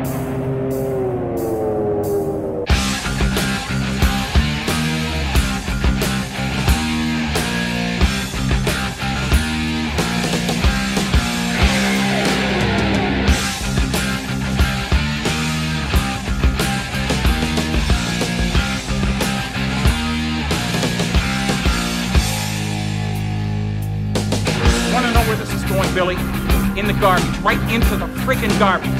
Want to know where this is going, Billy? In the garbage, right into the freaking garbage.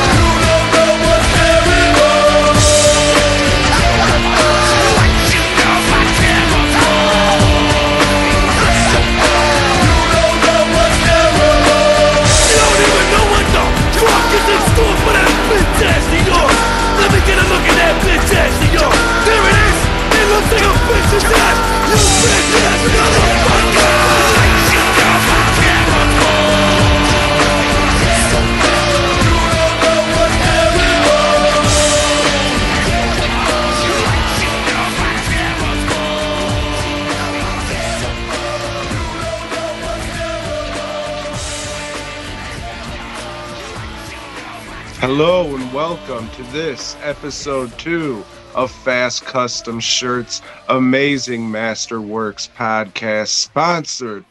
Hello and welcome to this episode two of Fast Custom Shirts Amazing Masterworks podcast, sponsored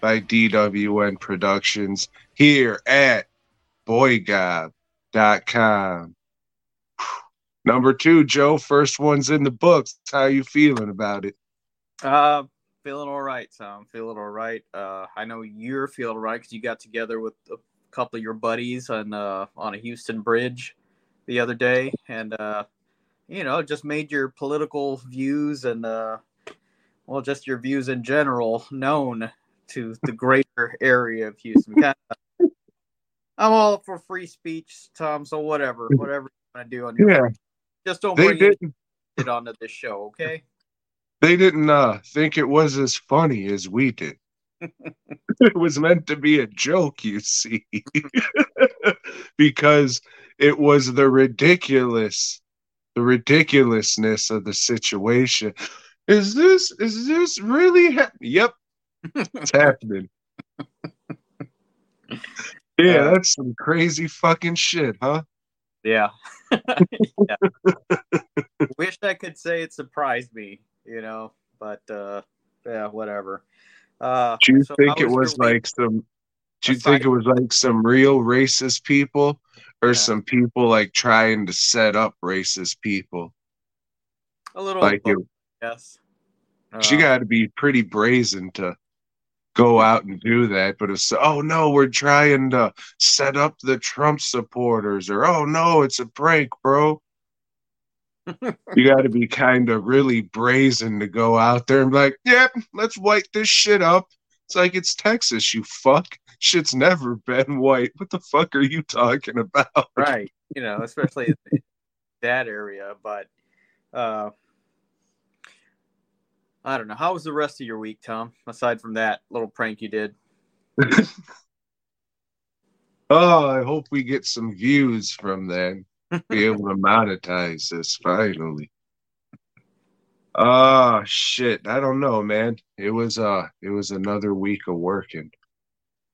by DWN Productions here at boygob.com. Number two, Joe, first one's in the books. How you feeling about it? Uh, feeling all right, Tom. Feeling all right. Uh, I know you're feeling right because you got together with a couple of your buddies on uh on a Houston bridge the other day, and uh, you know, just made your political views and uh, well, just your views in general known to the greater area of Houston. Kinda- I'm all for free speech, Tom. So whatever, whatever you want to do on your, Yeah, just don't they bring it onto this show, okay? They didn't uh, think it was as funny as we did. it was meant to be a joke, you see, because it was the ridiculous, the ridiculousness of the situation. Is this is this really? hap yep, it's happening. Yeah, that's some crazy fucking shit, huh? Yeah. yeah. Wish I could say it surprised me, you know, but uh yeah, whatever. Uh Do you so think it was like some? Do you think it was like some real racist people, or Yeah. some people like trying to set up racist people? a little Like it, yes. she Uh, got to be pretty brazen to go out and do that. But it's oh no, we're trying to set up the Trump supporters, or oh no, it's a prank, bro. you got to be kind of really brazen to go out there and be like, yep, let's white this shit up. It's like it's Texas, you fuck. Shit's never been white. What the fuck are you talking about? right, you know, especially that area, but uh I don't know. How was the rest of your week, Tom? Aside from that little prank you did. Oh, I hope we get some views from that. Be able to monetize this finally. Oh shit. I don't know, man. It was uh it was another week of working.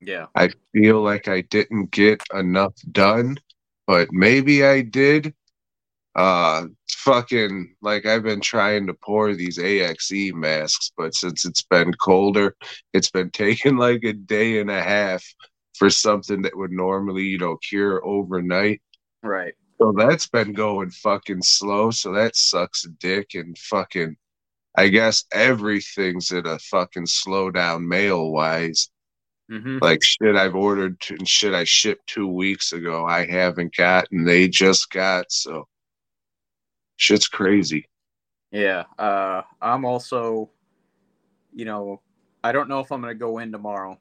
Yeah. I feel like I didn't get enough done, but maybe I did. Uh fucking like I've been trying to pour these AXE masks, but since it's been colder, it's been taking like a day and a half for something that would normally, you know, cure overnight. Right. So that's been going fucking slow. So that sucks dick and fucking I guess everything's at a fucking slowdown mail wise. Mm-hmm. Like shit I've ordered and shit I shipped two weeks ago. I haven't gotten. they just got so shit's crazy. Yeah. Uh, I'm also, you know, I don't know if I'm going to go in tomorrow.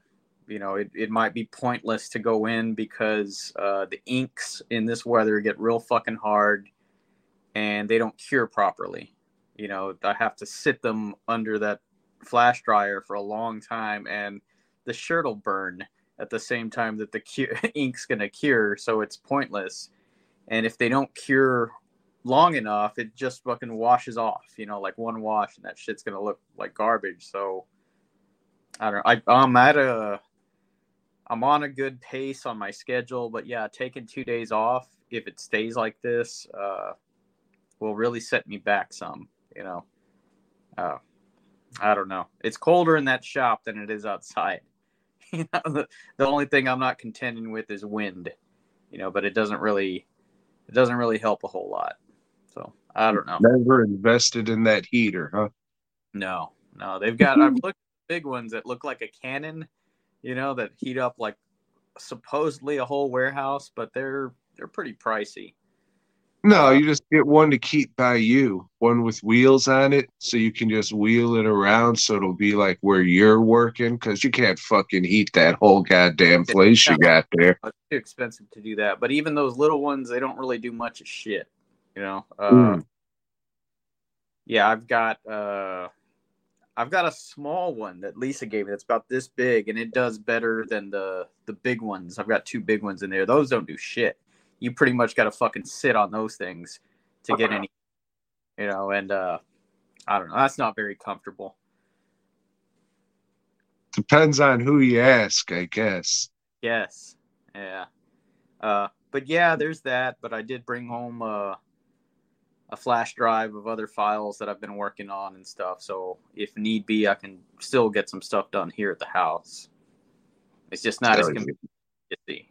You know, it, it might be pointless to go in because uh, the inks in this weather get real fucking hard and they don't cure properly. You know, I have to sit them under that flash dryer for a long time, and the shirt will burn at the same time that the cu- ink's gonna cure, so it's pointless. And if they don't cure long enough, it just fucking washes off. You know, like one wash, and that shit's gonna look like garbage. So I don't. know. I I'm at a. I'm on a good pace on my schedule, but yeah, taking two days off if it stays like this, uh, will really set me back some. You know, uh, I don't know. It's colder in that shop than it is outside. you know, the, the only thing I'm not contending with is wind. You know, but it doesn't really, it doesn't really help a whole lot. So I don't know. Never invested in that heater, huh? No, no, they've got. I've looked at big ones that look like a cannon. You know, that heat up like supposedly a whole warehouse, but they're they're pretty pricey. No, you just get one to keep by you, one with wheels on it, so you can just wheel it around so it'll be like where you're working, because you can't fucking heat that whole goddamn place you got there. It's too expensive to do that. But even those little ones, they don't really do much of shit. You know. Uh, Mm. Yeah, I've got uh, I've got a small one that Lisa gave me that's about this big, and it does better than the the big ones. I've got two big ones in there. Those don't do shit. You pretty much got to fucking sit on those things to get any, you know. And uh, I don't know. That's not very comfortable. Depends on who you ask, I guess. Yes. Yeah. Uh, but yeah, there's that. But I did bring home uh, a flash drive of other files that I've been working on and stuff. So if need be, I can still get some stuff done here at the house. It's just not as convenient to see.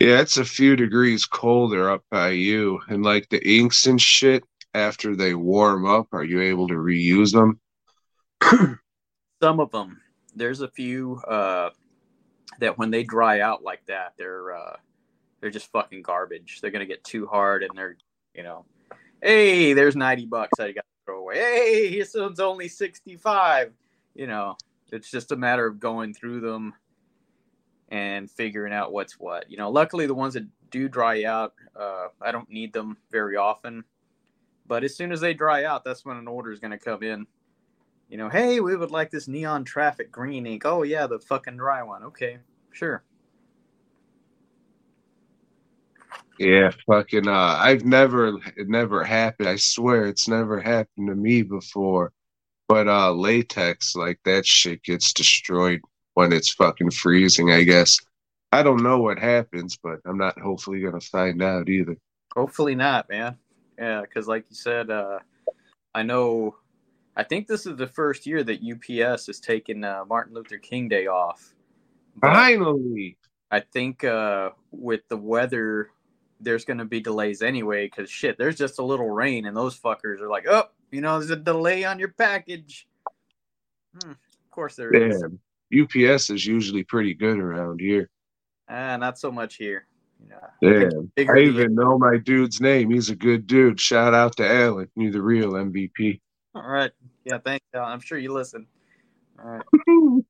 Yeah, it's a few degrees colder up by you, and like the inks and shit. After they warm up, are you able to reuse them? Some of them, there's a few uh, that when they dry out like that, they're uh, they're just fucking garbage. They're gonna get too hard, and they're you know, hey, there's ninety bucks I got to throw away. Hey, this one's only sixty five. You know, it's just a matter of going through them and figuring out what's what. You know, luckily the ones that do dry out, uh, I don't need them very often. But as soon as they dry out, that's when an order is going to come in. You know, hey, we would like this neon traffic green ink. Oh yeah, the fucking dry one. Okay, sure. Yeah, fucking. Uh, I've never, it never happened. I swear, it's never happened to me before. But uh, latex, like that shit gets destroyed when it's fucking freezing. I guess. I don't know what happens, but I'm not hopefully gonna find out either. Hopefully not, man. Yeah, because like you said, uh, I know. I think this is the first year that UPS has taken uh, Martin Luther King Day off. But Finally, I think uh, with the weather, there's going to be delays anyway. Because shit, there's just a little rain, and those fuckers are like, "Oh, you know, there's a delay on your package." Hmm, of course there is. damn. UPS is usually pretty good around here. Ah, not so much here. Yeah. Damn. I even know my dude's name. He's a good dude. Shout out to Alec. You're the real MVP. All right. Yeah, thanks, Alan. I'm sure you listen. All right.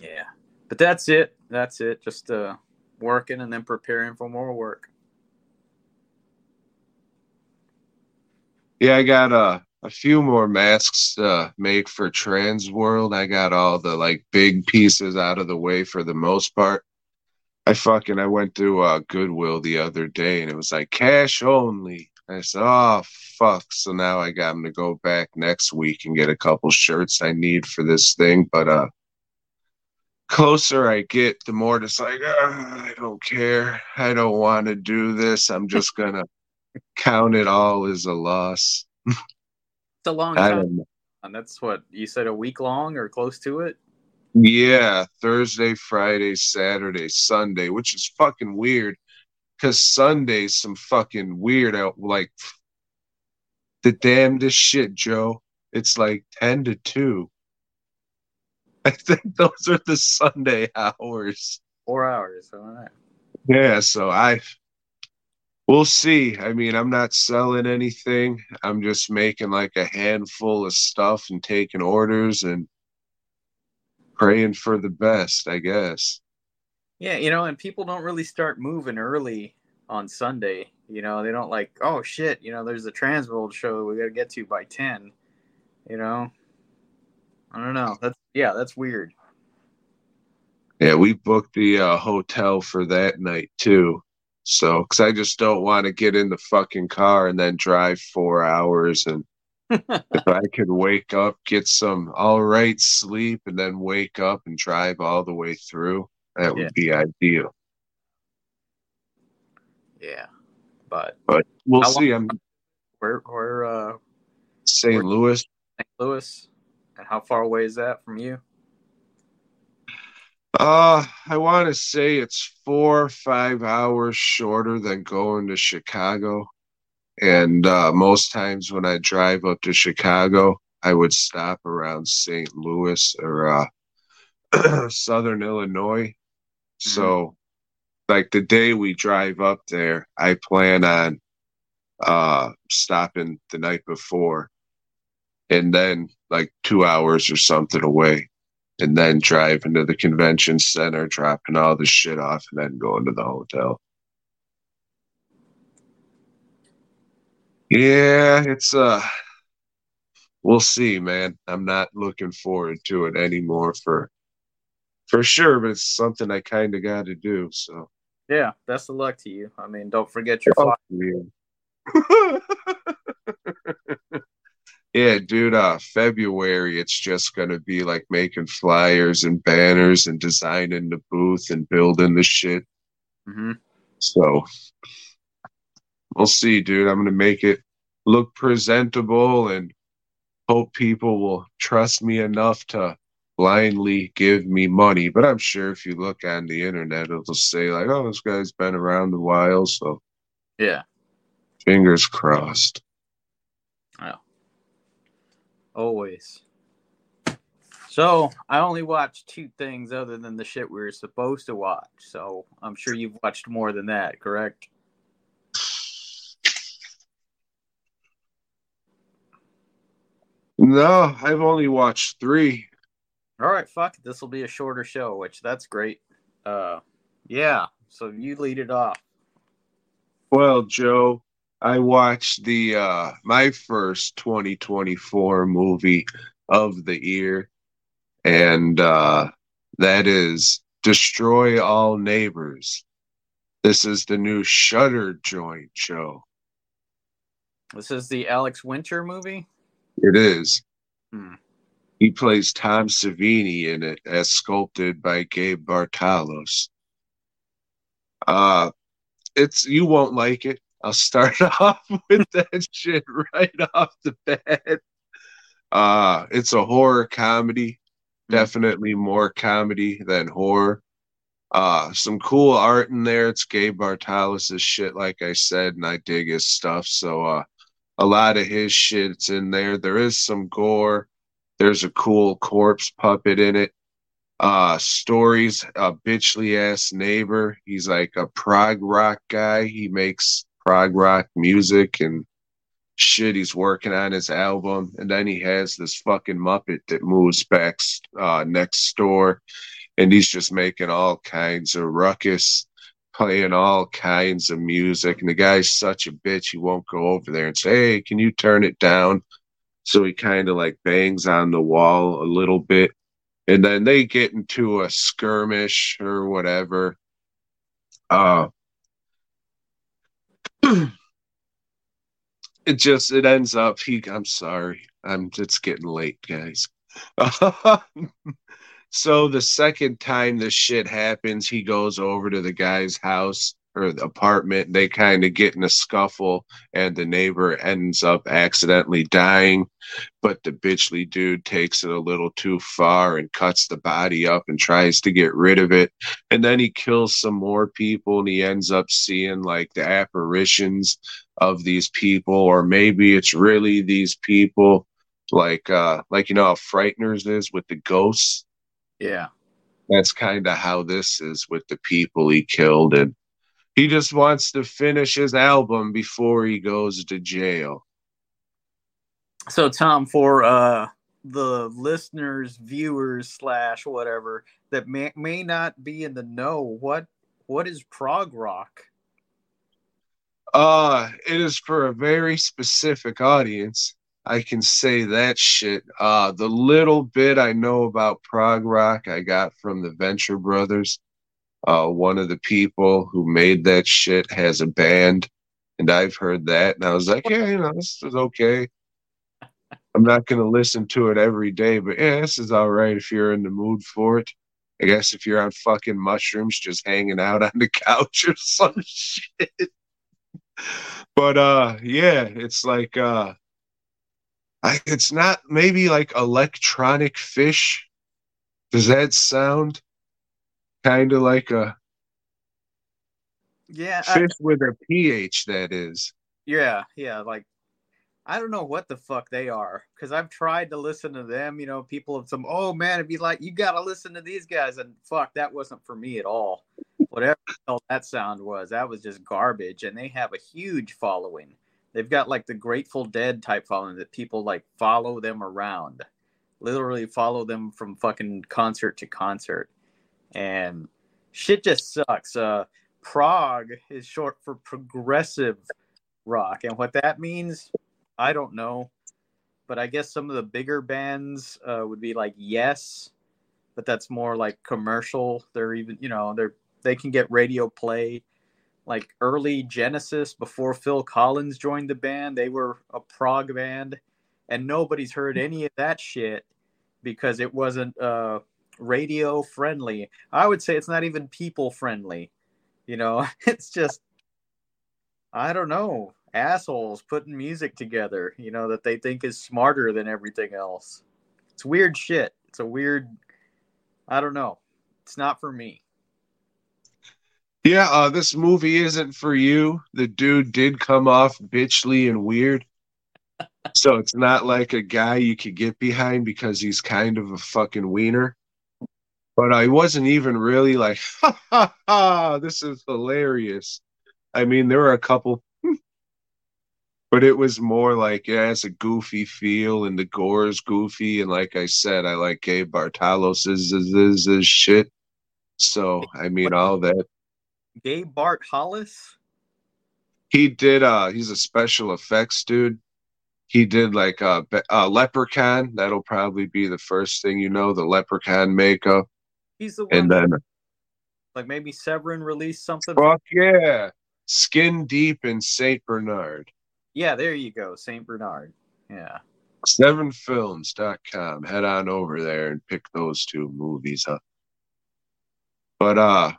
Yeah. But that's it. That's it. Just uh working and then preparing for more work. Yeah, I got uh, a few more masks uh make for Transworld. I got all the like big pieces out of the way for the most part. I fucking I went to uh Goodwill the other day and it was like cash only. I said, oh fuck. So now I got to go back next week and get a couple shirts I need for this thing. But uh closer I get, the more it's like, "Ah, I don't care. I don't want to do this. I'm just gonna count it all as a loss. It's a long I time. And that's what you said a week long or close to it. Yeah, Thursday, Friday, Saturday, Sunday, which is fucking weird because Sunday's some fucking weird out like the damnedest shit, Joe. It's like 10 to 2. I think those are the Sunday hours. Four hours. All right. Yeah, so I we'll see. I mean, I'm not selling anything. I'm just making like a handful of stuff and taking orders and praying for the best, I guess. Yeah, you know, and people don't really start moving early on Sunday. You know, they don't like, oh shit, you know, there's a Transworld show we got to get to by 10. You know, I don't know. That's yeah, that's weird. Yeah, we booked the uh, hotel for that night too. So, because I just don't want to get in the fucking car and then drive four hours. And if I could wake up, get some all right sleep, and then wake up and drive all the way through, that would be ideal. Yeah, but But we'll see. I'm where where uh St. Louis. St. Louis, and how far away is that from you? Uh, I want to say it's four or five hours shorter than going to Chicago. And uh, most times when I drive up to Chicago, I would stop around St. Louis or uh, Southern Illinois. So, like the day we drive up there, I plan on uh, stopping the night before and then like two hours or something away and then driving to the convention center, dropping all the shit off, and then going to the hotel. Yeah, it's uh we'll see, man. I'm not looking forward to it anymore for for sure, but it's something I kinda gotta do, so Yeah, best of luck to you. I mean, don't forget your flight. yeah. dude, uh February it's just gonna be like making flyers and banners and designing the booth and building the shit. hmm So we'll see, dude. I'm gonna make it look presentable and hope people will trust me enough to blindly give me money. But I'm sure if you look on the internet, it'll say like, "Oh, this guy's been around a while," so Yeah, fingers crossed. Always. So I only watched two things other than the shit we were supposed to watch. So I'm sure you've watched more than that, correct? No, I've only watched three. All right, fuck. This will be a shorter show, which that's great. Uh, yeah. So you lead it off. Well, Joe, I watched the uh my first 2024 movie of the year, and uh that is Destroy All Neighbors. This is the new Shudder joint show. This is the Alex Winter movie. It is. Hmm. He plays Tom Savini in it, as sculpted by Gabe Bartalos. Uh, it's you won't like it. I'll start off with that shit right off the bat. Uh, it's a horror comedy, definitely more comedy than horror. Uh, some cool art in there. It's Gabe Bartalos' shit, like I said, and I dig his stuff. So, uh, a lot of his shit's in there. There is some gore. There's a cool corpse puppet in it. Uh, stories, a bitchly ass neighbor. He's like a prog rock guy. He makes prog rock music and shit. He's working on his album. And then he has this fucking Muppet that moves back uh, next door. And he's just making all kinds of ruckus, playing all kinds of music. And the guy's such a bitch, he won't go over there and say, Hey, can you turn it down? So he kind of like bangs on the wall a little bit. And then they get into a skirmish or whatever. Uh, it just it ends up he I'm sorry. I'm it's getting late, guys. so the second time this shit happens, he goes over to the guy's house or the apartment. They kind of get in a scuffle, and the neighbor ends up accidentally dying. But the bitchly dude takes it a little too far and cuts the body up and tries to get rid of it. And then he kills some more people, and he ends up seeing like the apparitions of these people, or maybe it's really these people. Like, uh, like you know how Frighteners is with the ghosts Yeah. that's kind of how this is with the people he killed and he just wants to finish his album before he goes to jail So Tom, for uh the listeners, viewers, slash whatever that may may not be in the know, what what is prog rock? uh it is for a very specific audience I can say that shit. Uh, the little bit I know about prog rock I got from the Venture Brothers. Uh, one of the people who made that shit has a band, and I've heard that, and I was like, yeah, you know, this is okay. I'm not gonna listen to it every day, but yeah, this is all right if you're in the mood for it. I guess if you're on fucking mushrooms, just hanging out on the couch or some shit. But uh, yeah, it's like uh, I, it's not maybe like electronic Phish. Does that sound kind of like a Yeah, I- fish with a pH? That is. yeah, yeah. Like I don't know what the fuck they are because I've tried to listen to them. You know, people have some. Oh man, it'd be like you got to listen to these guys, and fuck, that wasn't for me at all. Whatever the hell that sound was, that was just garbage. And they have a huge following. They've got like the Grateful Dead type following that people like follow them around, literally follow them from fucking concert to concert, and shit just sucks. Uh, prog is short for progressive rock, and what that means, I don't know. But I guess some of the bigger bands uh, would be like Yes, but that's more like commercial. They're even, you know, they're they can get radio play. Like early Genesis, before Phil Collins joined the band, they were a prog band, and nobody's heard any of that shit because it wasn't uh, radio friendly. I would say it's not even people friendly. You know, it's just I don't know, assholes putting music together, you know, that they think is smarter than everything else. It's weird shit. It's a weird I don't know. It's not for me. Yeah, uh, this movie isn't for you. The dude did come off bitchly and weird. So it's not like a guy you could get behind because he's kind of a fucking wiener. But I wasn't even really like, ha ha ha, this is hilarious. I mean, there were a couple, but it was more like, yeah, it's a goofy feel, and the gore is goofy. And like I said, I like Gabe Bartalos is is is shit. So, I mean, all that Gabe Bart Hollis? he did uh he's a special effects dude he did like a, Be- uh leprechaun that'll probably be the first thing you know the leprechaun makeup He's the one and then like maybe Severin released something. fuck yeah. Skinned Deep in saint bernard. Yeah, there you go. Saint Bernard. Yeah. severinfilms.com head on over there and pick those two movies up. But uh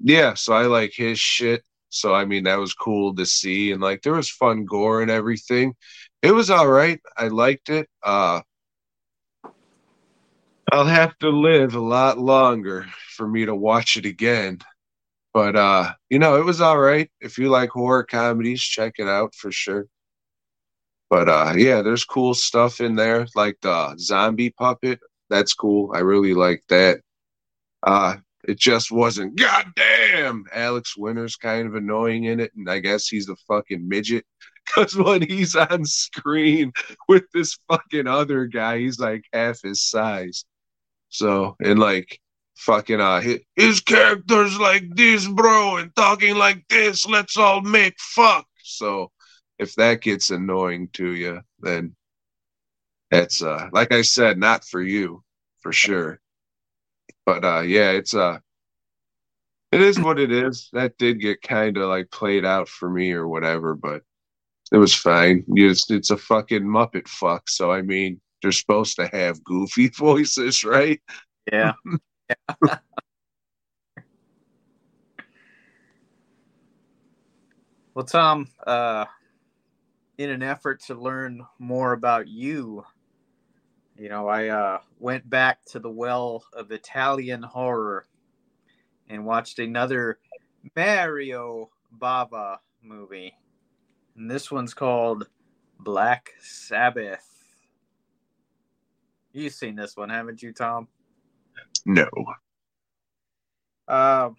yeah so i like his shit. So i mean that was cool to see. And like there was fun gore and everything. It was all right. I liked it. Uh i'll have to live a lot longer for me to watch it again. But uh you know it was all right. If you like horror comedies check it out for sure. But uh yeah there's cool stuff in there like the zombie puppet. That's cool. I really like that. Uh it just wasn't goddamn alex winter's kind of annoying in it and i guess he's a fucking midget. Because when he's on screen with this fucking other guy he's like half his size so and like fucking uh his, his character's like this bro and talking like this let's all make fuck. So if that gets annoying to you then that's uh like i said not for you for sure. But uh yeah it's uh it is what it is. That did get kind of like played out for me or whatever but it was fine. It's, it's a fucking muppet fuck so i mean they're supposed to have goofy voices right Yeah. well, Tom, uh, in an effort to learn more about you, you know, I uh, went back to the well of Italian horror and watched another Mario Bava movie. And this one's called Black Sabbath. You've seen this one, haven't you, Tom? no Um,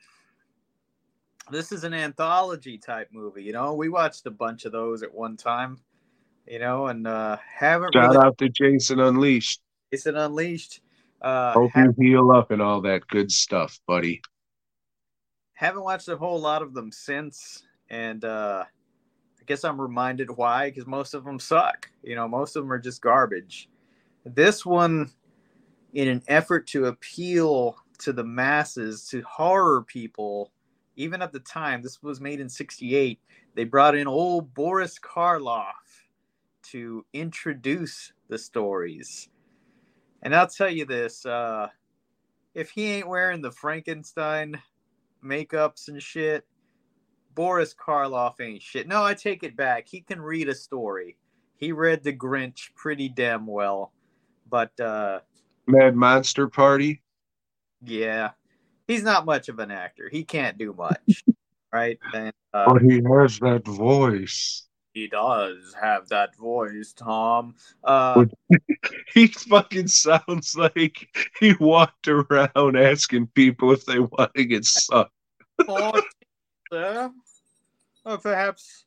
this is an anthology type movie. You know, we watched a bunch of those at one time. You know, and uh, haven't shout really. out to jason unleashed Jason unleashed. Uh, hope ha- you heal up and all that good stuff buddy haven't watched a whole lot of them since, and uh, I guess I'm reminded why because most of them suck. You know, most of them are just garbage. This one, in an effort to appeal to the masses, to horror people, even at the time, this was made in 68, they brought in old Boris Karloff to introduce the stories. And I'll tell you this uh, if he ain't wearing the Frankenstein makeups and shit, Boris Karloff ain't shit. No, I take it back. He can read a story. He read The Grinch pretty damn well. But uh Mad Monster Party. yeah, he's not much of an actor. He can't do much. right? And uh, But he has that voice. he does have that voice, Tom. Uh He fucking sounds like he walked around asking people if they want to get sucked. or, uh, or perhaps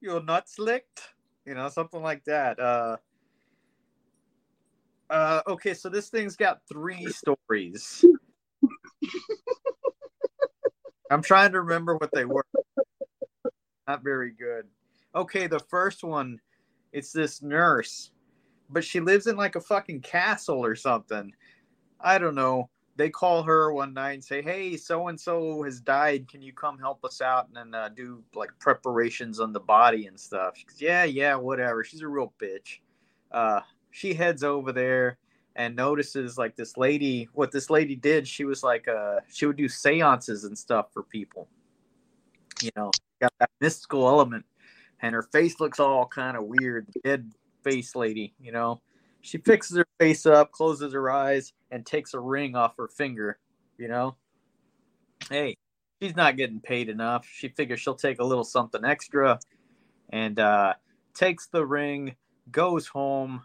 your nuts licked, you know, something like that. Uh, uh, okay, so this thing's got three stories. I'm trying to remember what they were. Not very good. Okay, the first one, it's this nurse, but she lives in like a fucking castle or something. I don't know they call her one night and say, "Hey, so and so has died. Can you come help us out and uh, do like preparations on the body and stuff?" Goes, "Yeah, yeah, whatever." She's a real bitch. Uh, she heads over there and notices like this lady. What this lady did, she was like, uh, she would do seances and stuff for people. You know, got that mystical element, and her face looks all kind of weird, dead face lady. You know, she fixes her face up, closes her eyes, and takes a ring off her finger. You know, hey, she's not getting paid enough. She figures she'll take a little something extra, and uh, takes the ring, goes home,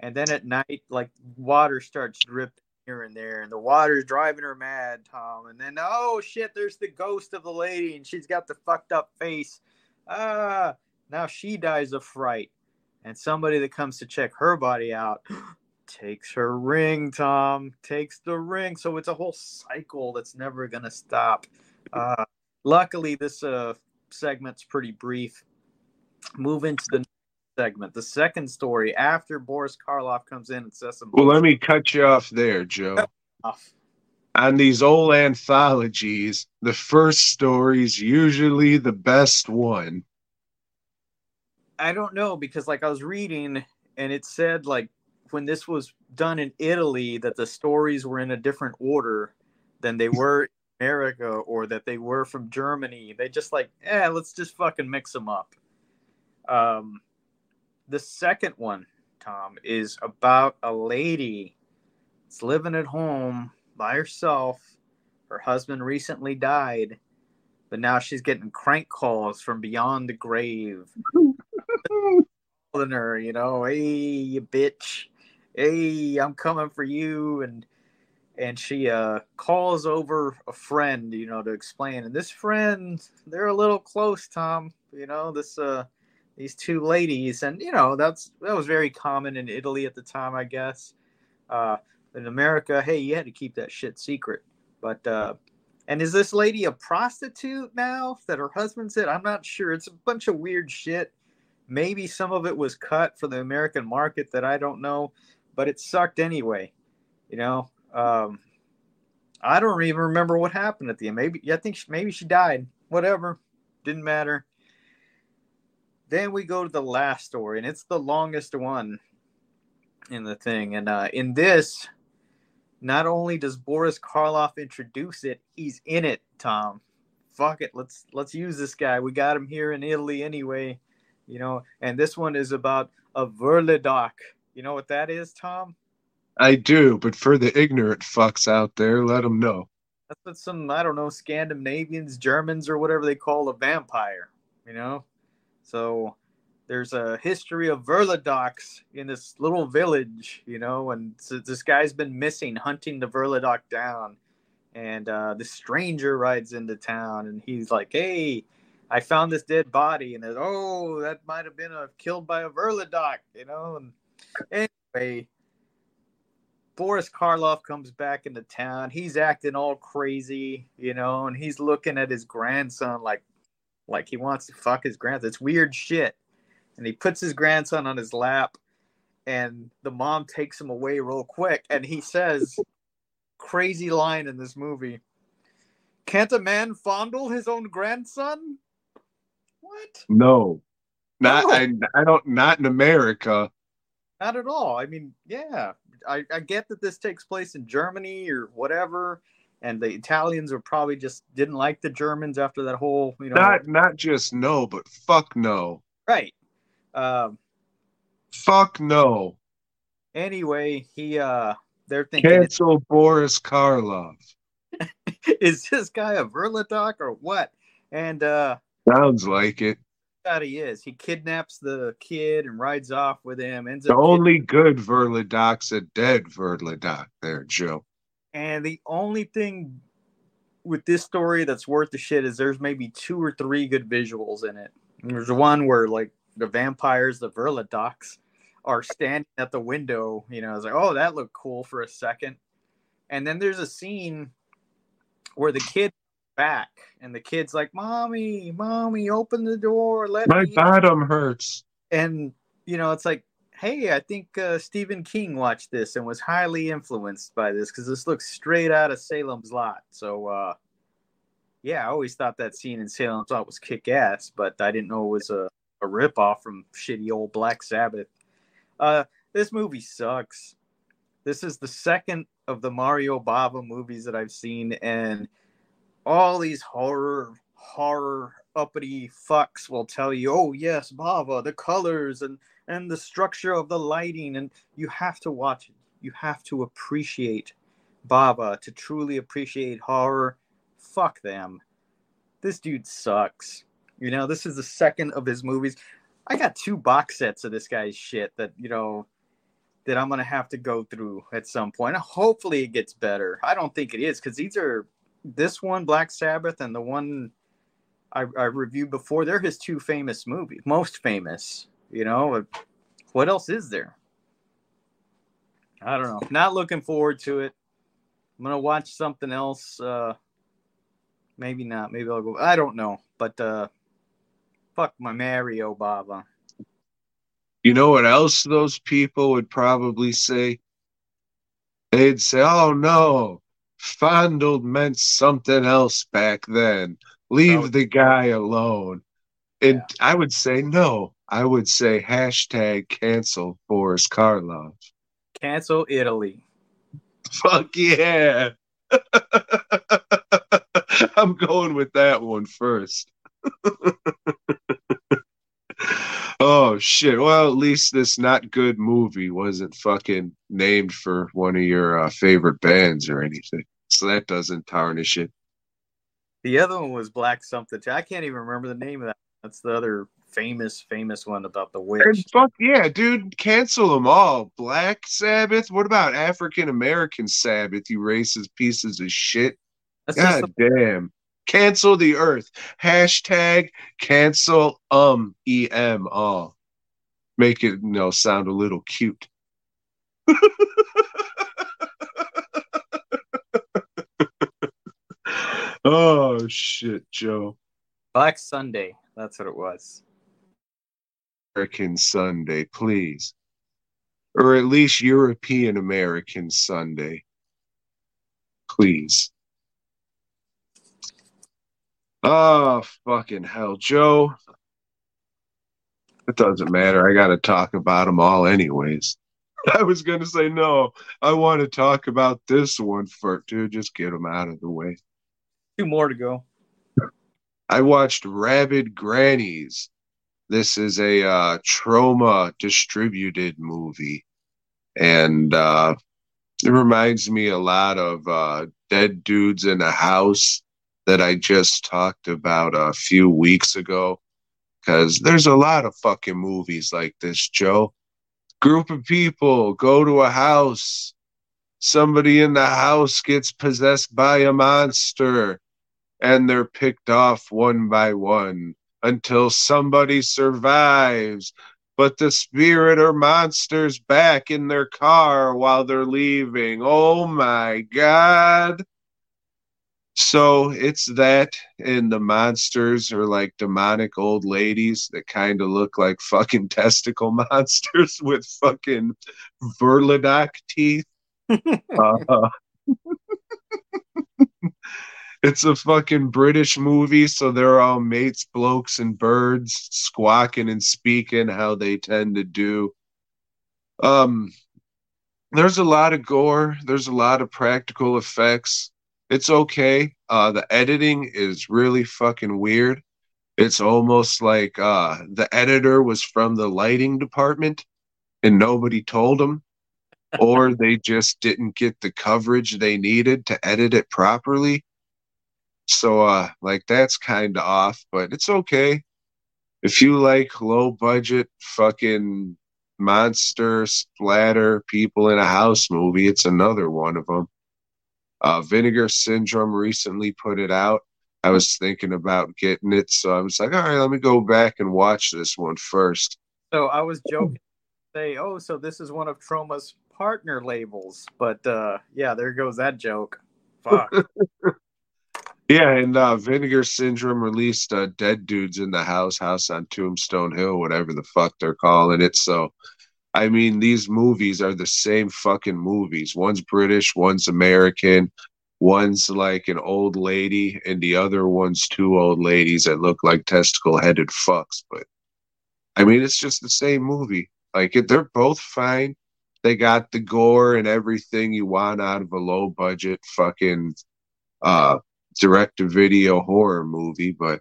and then at night, like water starts dripping here and there, and the water's driving her mad, Tom. And then, oh shit, there's the ghost of the lady, and she's got the fucked up face. Ah, now she dies of fright and somebody that comes to check her body out takes her ring tom takes the ring so it's a whole cycle that's never gonna stop uh, luckily this uh, segment's pretty brief move into the segment the second story after boris karloff comes in and says some Well, let me cut you off there, Joe. off. On these old anthologies, the first story's usually the best one. I don't know because like I was reading and it said like when this was done in Italy that the stories were in a different order than they were in America or that they were from Germany. They just like, eh, let's just fucking mix them up. Um, the second one, Tom, is about a lady that's living at home by herself. Her husband recently died, but now she's getting crank calls from beyond the grave calling her, you know, hey, you bitch, hey, I'm coming for you, and and she uh calls over a friend, you know, to explain. And this friend, they're a little close, Tom. You know, this uh these two ladies, and you know, that's that was very common in Italy at the time, I guess. Uh, in America, hey, you had to keep that shit secret. But uh, and is this lady a prostitute now that her husband said? I'm not sure. It's a bunch of weird shit maybe some of it was cut for the American market that I don't know, but it sucked anyway. You know, um, I don't even remember what happened at the end. Maybe I think she, maybe she died. Whatever, didn't matter. Then we go to the last story, and it's the longest one in the thing. And uh, in this, not only does Boris Karloff introduce it, he's in it. Tom, fuck it, let's let's use this guy. We got him here in Italy anyway you know and this one is about a verledoc you know what that is tom I do, but for the ignorant fucks out there, let them know. that's what some i don't know scandinavians germans or whatever they call a vampire you know so there's a history of verledocs in this little village you know and so this guy's been missing hunting the verledoc down and uh, this stranger rides into town and he's like hey I found this dead body, and oh, that might have been a killed by a verledoc, you know. And anyway, Boris Karloff comes back into town. He's acting all crazy, you know, and he's looking at his grandson like, Like he wants to fuck his grandson. It's weird shit. And he puts his grandson on his lap, and the mom takes him away real quick. And he says, crazy line in this movie Can't a man fondle his own grandson? What? No, not No. I. I don't. Not in America. Not at all. I mean, yeah, I, I get that this takes place in Germany or whatever, and the Italians were probably just didn't like the Germans after that whole, you know, Not not just no, but fuck no. right. Um, Fuck no. anyway, he uh, they're thinking, Cancel Boris Karloff. is this guy a Verladoc or what? And uh, Sounds like it. that he is. He kidnaps the kid and rides off with him. Ends The only good Verladoc's a dead Verladoc there, Joe. And the only thing with this story that's worth the shit is there's maybe two or three good visuals in it. There's one where like the vampires, the Verladocs, are standing at the window. You know, I was like, oh, that looked cool for a second. And then there's a scene where the kid back and the kid's like, Mommy, mommy, open the door, let My me in." bottom hurts. and you know it's like hey i think uh, stephen king watched this and was highly influenced by this because this looks straight out of salem's lot. So uh yeah i always thought that scene in salem's lot was kick-ass but i didn't know it was a, a rip-off from shitty old black sabbath. Uh this movie sucks. This is the second of the mario bava movies that i've seen and all these horror horror uppity fucks will tell you, oh yes, Bava, the colors and and the structure of the lighting, and you have to watch it. You have to appreciate Bava to truly appreciate horror. Fuck them. This dude sucks. You know, this is the second of his movies. I got two box sets of this guy's shit that, you know, that I'm gonna have to go through at some point. Hopefully it gets better. I don't think it is, because these are this one, Black Sabbath, and the one I, I reviewed before, they're his two famous movies, most famous. You know, what else is there? I don't know. Not looking forward to it. I'm gonna watch something else. Uh, maybe not. Maybe I'll go. I don't know. But uh, fuck my Mario Bava. You know what else those people would probably say? They'd say, oh no, fondled meant something else back then. Leave Oh. the guy alone. And Yeah. I would say no. I would say hashtag cancel Boris Karloff. Cancel Italy. Fuck yeah. I'm going with that one first. oh shit. Well, at least this not good movie wasn't fucking named for one of your uh, favorite bands or anything. So that doesn't tarnish it. The other one was Black something. I can't even remember the name of that. That's the other famous, famous one about the witch. And fuck yeah, dude, cancel them all. Black Sabbath? What about African American Sabbath, you racist pieces of shit? That's God damn. Cancel the earth. Hashtag cancel um em all. Make it you know sound a little cute. oh shit, Joe. Black Sunday. That's what it was. American Sunday, please. Or at least European American Sunday. Please. Oh, fucking hell, Joe. It doesn't matter. I got to talk about them all, anyways. I was going to say, no, I want to talk about this one first, dude. Just get them out of the way. Two more to go. I watched Rabid Grannies. This is a uh, Troma distributed movie, and uh, it reminds me a lot of uh, Dead Dudes in a House that I just talked about a few weeks ago. Because there's a lot of fucking movies like this, Joe. Group of people go to a house. Somebody in the house gets possessed by a monster and they're picked off one by one until somebody survives. But the spirit or monster's back in their car while they're leaving. Oh my God. So it's that, and the monsters are like demonic old ladies that kind of look like fucking testicle monsters with fucking verladoc teeth. uh, it's a fucking British movie, so they're all mates, blokes, and birds squawking and speaking how they tend to do. Um, there's a lot of gore. There's a lot of practical effects it's okay. Uh, the editing is really fucking weird. It's almost like uh, the editor was from the lighting department and nobody told them, or they just didn't get the coverage they needed to edit it properly. So, uh, like, that's kind of off, but it's okay. If you like low budget fucking monster splatter people in a house movie, it's another one of them. Uh, Vinegar Syndrome recently put it out. I was thinking about getting it, so I was like, all right, let me go back and watch this one first. So I was joking, say, oh, so this is one of Troma's partner labels, but uh, yeah, there goes that joke. Fuck. yeah, and uh, Vinegar Syndrome released uh, Dead Dudes in the House, House on Tombstone Hill, whatever the fuck they're calling it. So I mean, these movies are the same fucking movies. One's British, one's American, one's like an old lady, and the other one's two old ladies that look like testicle headed fucks. But I mean, it's just the same movie. Like, they're both fine. They got the gore and everything you want out of a low budget fucking uh, direct to video horror movie, but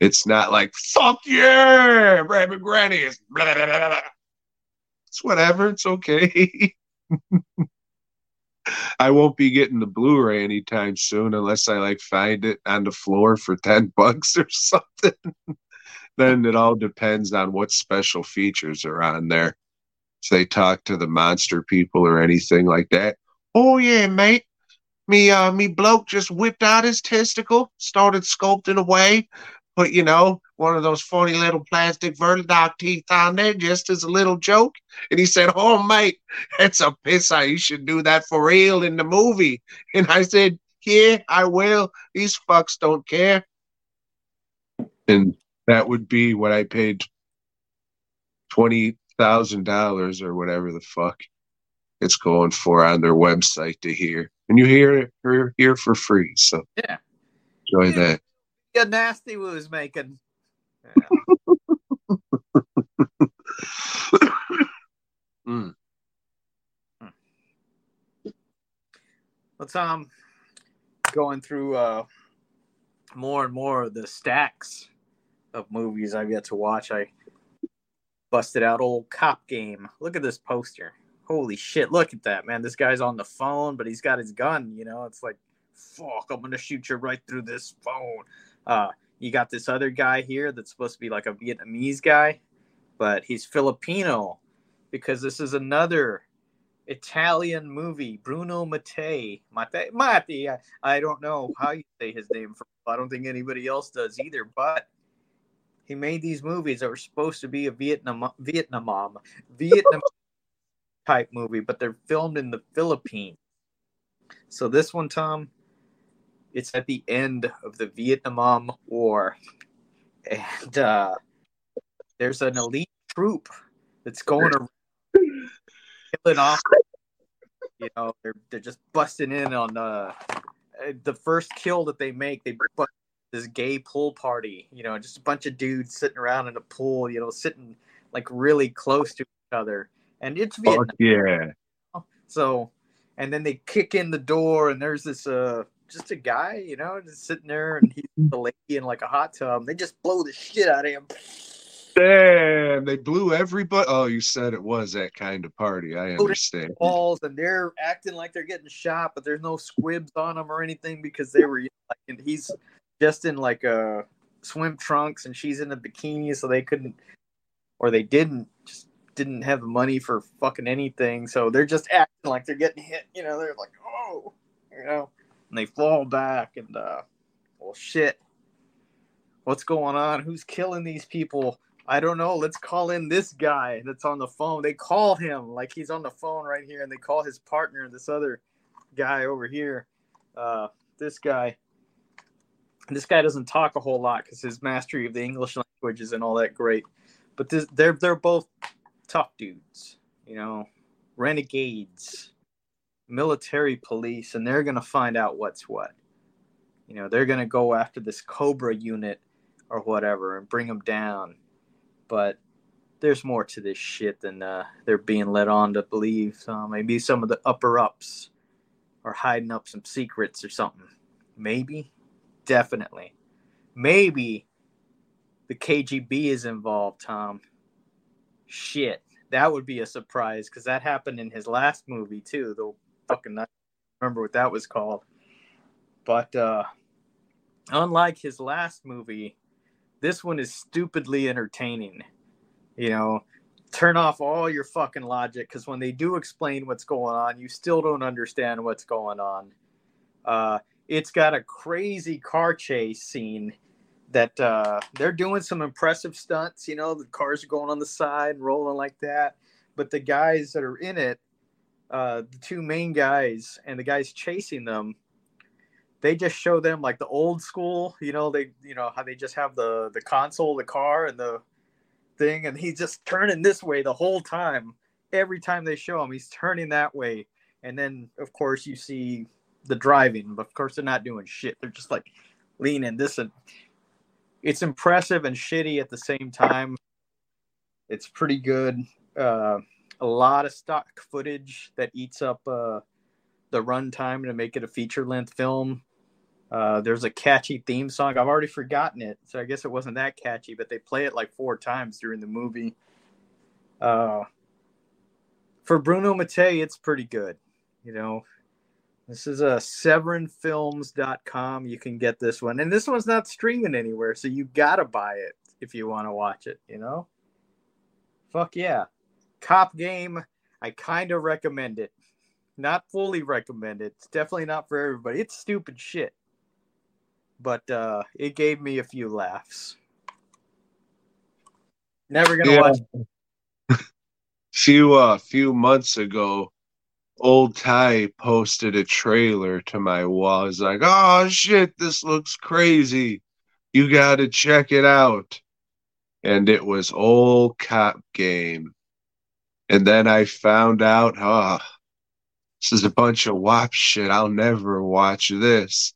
it's not like, fuck yeah, Rabid Grannies blah, blah, blah, it's whatever. It's okay. I won't be getting the Blu-ray anytime soon unless I like find it on the floor for ten bucks or something. then it all depends on what special features are on there. If they talk to the monster people or anything like that. Oh yeah, mate. Me uh me bloke just whipped out his testicle, started sculpting away, put, you know, one of those funny little plastic vertidoc teeth on there just as a little joke. And he said, Oh, mate, that's a pisser. You should do that for real in the movie. And I said, Yeah, I will. These fucks don't care. And that would be what I paid $20,000 or whatever the fuck it's going for on their website to hear. And you hear it here for free. So yeah, enjoy yeah. that a nasty was making. mm. Let's um going through uh more and more of the stacks of movies I've yet to watch. I busted out old cop game. Look at this poster. Holy shit, look at that, man. This guy's on the phone, but he's got his gun, you know. It's like fuck, I'm gonna shoot you right through this phone. Uh, you got this other guy here that's supposed to be like a Vietnamese guy, but he's Filipino because this is another Italian movie. Bruno Mattei, Mattei, Mattei. I, I don't know how you say his name. I don't think anybody else does either. But he made these movies that were supposed to be a Vietnam, Vietnam, Vietnam type movie, but they're filmed in the Philippines. So this one, Tom, it's at the end of the Vietnam War, and uh, there's an elite troop that's going to killing off. You know, they're they're just busting in on uh, the first kill that they make. They bust this gay pool party. You know, just a bunch of dudes sitting around in a pool. You know, sitting like really close to each other, and it's Vietnam. Fuck yeah. So, and then they kick in the door, and there's this uh just a guy, you know, just sitting there and he's the lady in like a hot tub. They just blow the shit out of him. Damn, they blew everybody. Oh, you said it was that kind of party. I understand. Balls and they're acting like they're getting shot, but there's no squibs on them or anything because they were like, and he's just in like a uh, swim trunks and she's in a bikini, so they couldn't or they didn't didn't have money for fucking anything. So they're just acting like they're getting hit. You know, they're like, oh, you know. And they fall back and uh well shit. What's going on? Who's killing these people? I don't know. Let's call in this guy that's on the phone. They call him. Like he's on the phone right here and they call his partner this other guy over here. Uh this guy. This guy doesn't talk a whole lot because his mastery of the English language isn't all that great. But this, they're they're both tough dudes, you know, renegades, military police, and they're gonna find out what's what. You know, they're gonna go after this Cobra unit or whatever and bring them down. But there's more to this shit than uh, they're being led on to believe. So maybe some of the upper ups are hiding up some secrets or something. Maybe, definitely, maybe the KGB is involved. Tom, shit, that would be a surprise because that happened in his last movie too. The fucking I remember what that was called. But uh, unlike his last movie, this one is stupidly entertaining. You know, turn off all your fucking logic because when they do explain what's going on, you still don't understand what's going on. Uh, it's got a crazy car chase scene that uh, they're doing some impressive stunts. You know, the cars are going on the side, rolling like that. But the guys that are in it, uh, the two main guys and the guys chasing them, they just show them like the old school, you know, they you know how they just have the the console, the car, and the thing, and he's just turning this way the whole time. Every time they show him, he's turning that way, and then of course you see the driving, but of course they're not doing shit. They're just like leaning this and it's impressive and shitty at the same time. It's pretty good. Uh, a lot of stock footage that eats up uh, the runtime to make it a feature length film. Uh, there's a catchy theme song. I've already forgotten it, so I guess it wasn't that catchy, but they play it like four times during the movie. Uh, for Bruno Mattei, it's pretty good. You know, this is a severinfilms.com. You can get this one. And this one's not streaming anywhere, so you got to buy it if you want to watch it, you know? Fuck yeah. Cop Game, I kind of recommend it. Not fully recommend it. It's definitely not for everybody. It's stupid shit but uh, it gave me a few laughs. Never gonna Yeah. watch. few uh few months ago old ty posted a trailer to my wall. He's like oh shit this looks crazy. You gotta check it out. And it was old cop game. And then i found out oh this is a bunch of wop shit. I'll never watch this.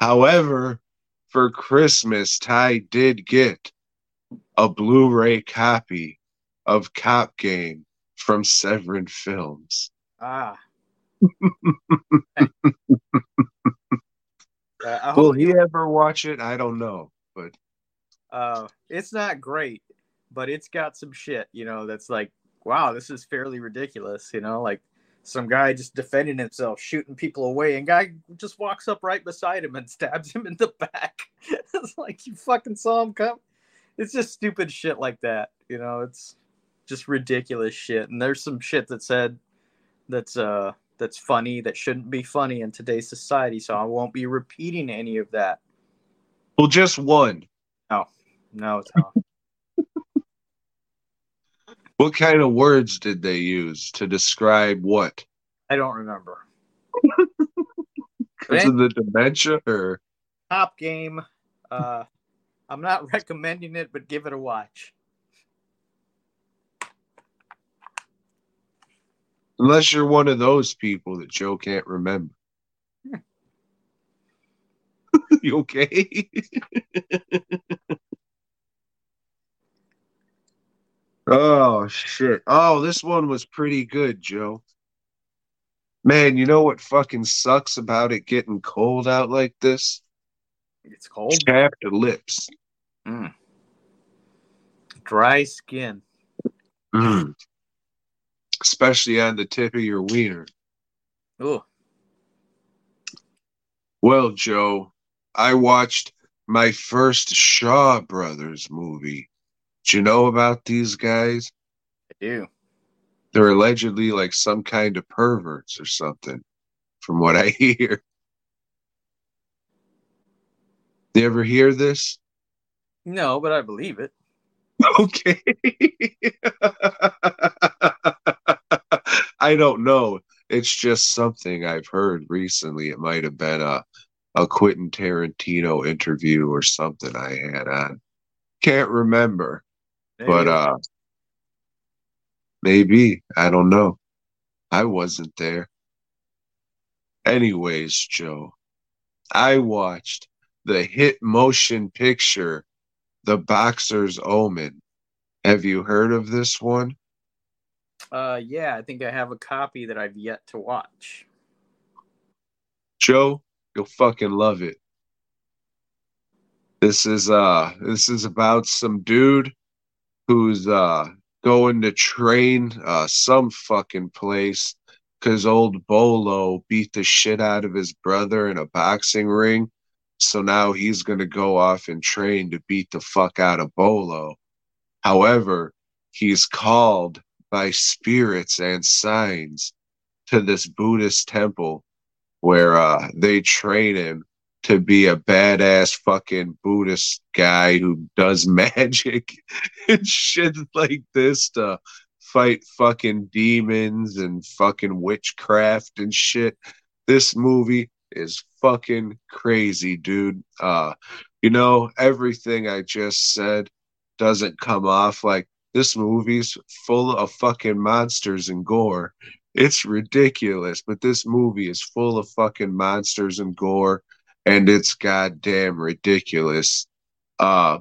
However for christmas ty did get a blu-ray copy of cop game from Severin Films. Ah. Uh, Will he ever watch it? I don't know, but uh, it's not great, but it's got some shit, you know, that's like, wow, this is fairly ridiculous, you know, like some guy just defending himself, shooting people away, and guy just walks up right beside him and stabs him in the back. it's like you fucking saw him come. It's just stupid shit like that, you know. It's just ridiculous shit, and there's some shit that said that's uh that's funny that shouldn't be funny in today's society. So I won't be repeating any of that. well, just one. No, Tom. What kind of words did they use to describe what? I don't remember. Because of the dementia, or Cop Game. Uh, I'm not recommending it, but give it a watch. Unless you're one of those people that Joe can't remember. you okay? oh shit! Oh, this one was pretty good, Joe. Man, you know what fucking sucks about it getting cold out like this? It's cold. Chapped lips. Dry skin. Mm. Especially on the tip of your wiener. Ooh. Well, Joe, I watched my first Shaw Brothers movie. Do you know about these guys? I do. They're allegedly like some kind of perverts or something, from what I hear. You ever hear this? No, but I believe it. Okay. I don't know. It's just something I've heard recently. It might have been a a Quentin Tarantino interview or something I had on. Can't remember, but uh maybe, I don't know. I wasn't there. Anyways, Joe, I watched the hit motion picture The Boxer's Omen. Have you heard of this one? uh, yeah, I think I have a copy that I've yet to watch. Joe, you'll fucking love it. This is uh this is about some dude who's uh going to train uh some fucking place cuz old Bolo beat the shit out of his brother in a boxing ring. So now he's going to go off and train to beat the fuck out of Bolo. However, he's called by spirits and signs to this Buddhist temple where uh, they train him to be a badass fucking Buddhist guy who does magic and shit like this to fight fucking demons and fucking witchcraft and shit. This movie is fucking crazy, dude. Uh, you know, everything I just said doesn't come off like this movie's full of fucking monsters and gore. It's ridiculous, but this movie is full of fucking monsters and gore, and it's goddamn ridiculous. Uh,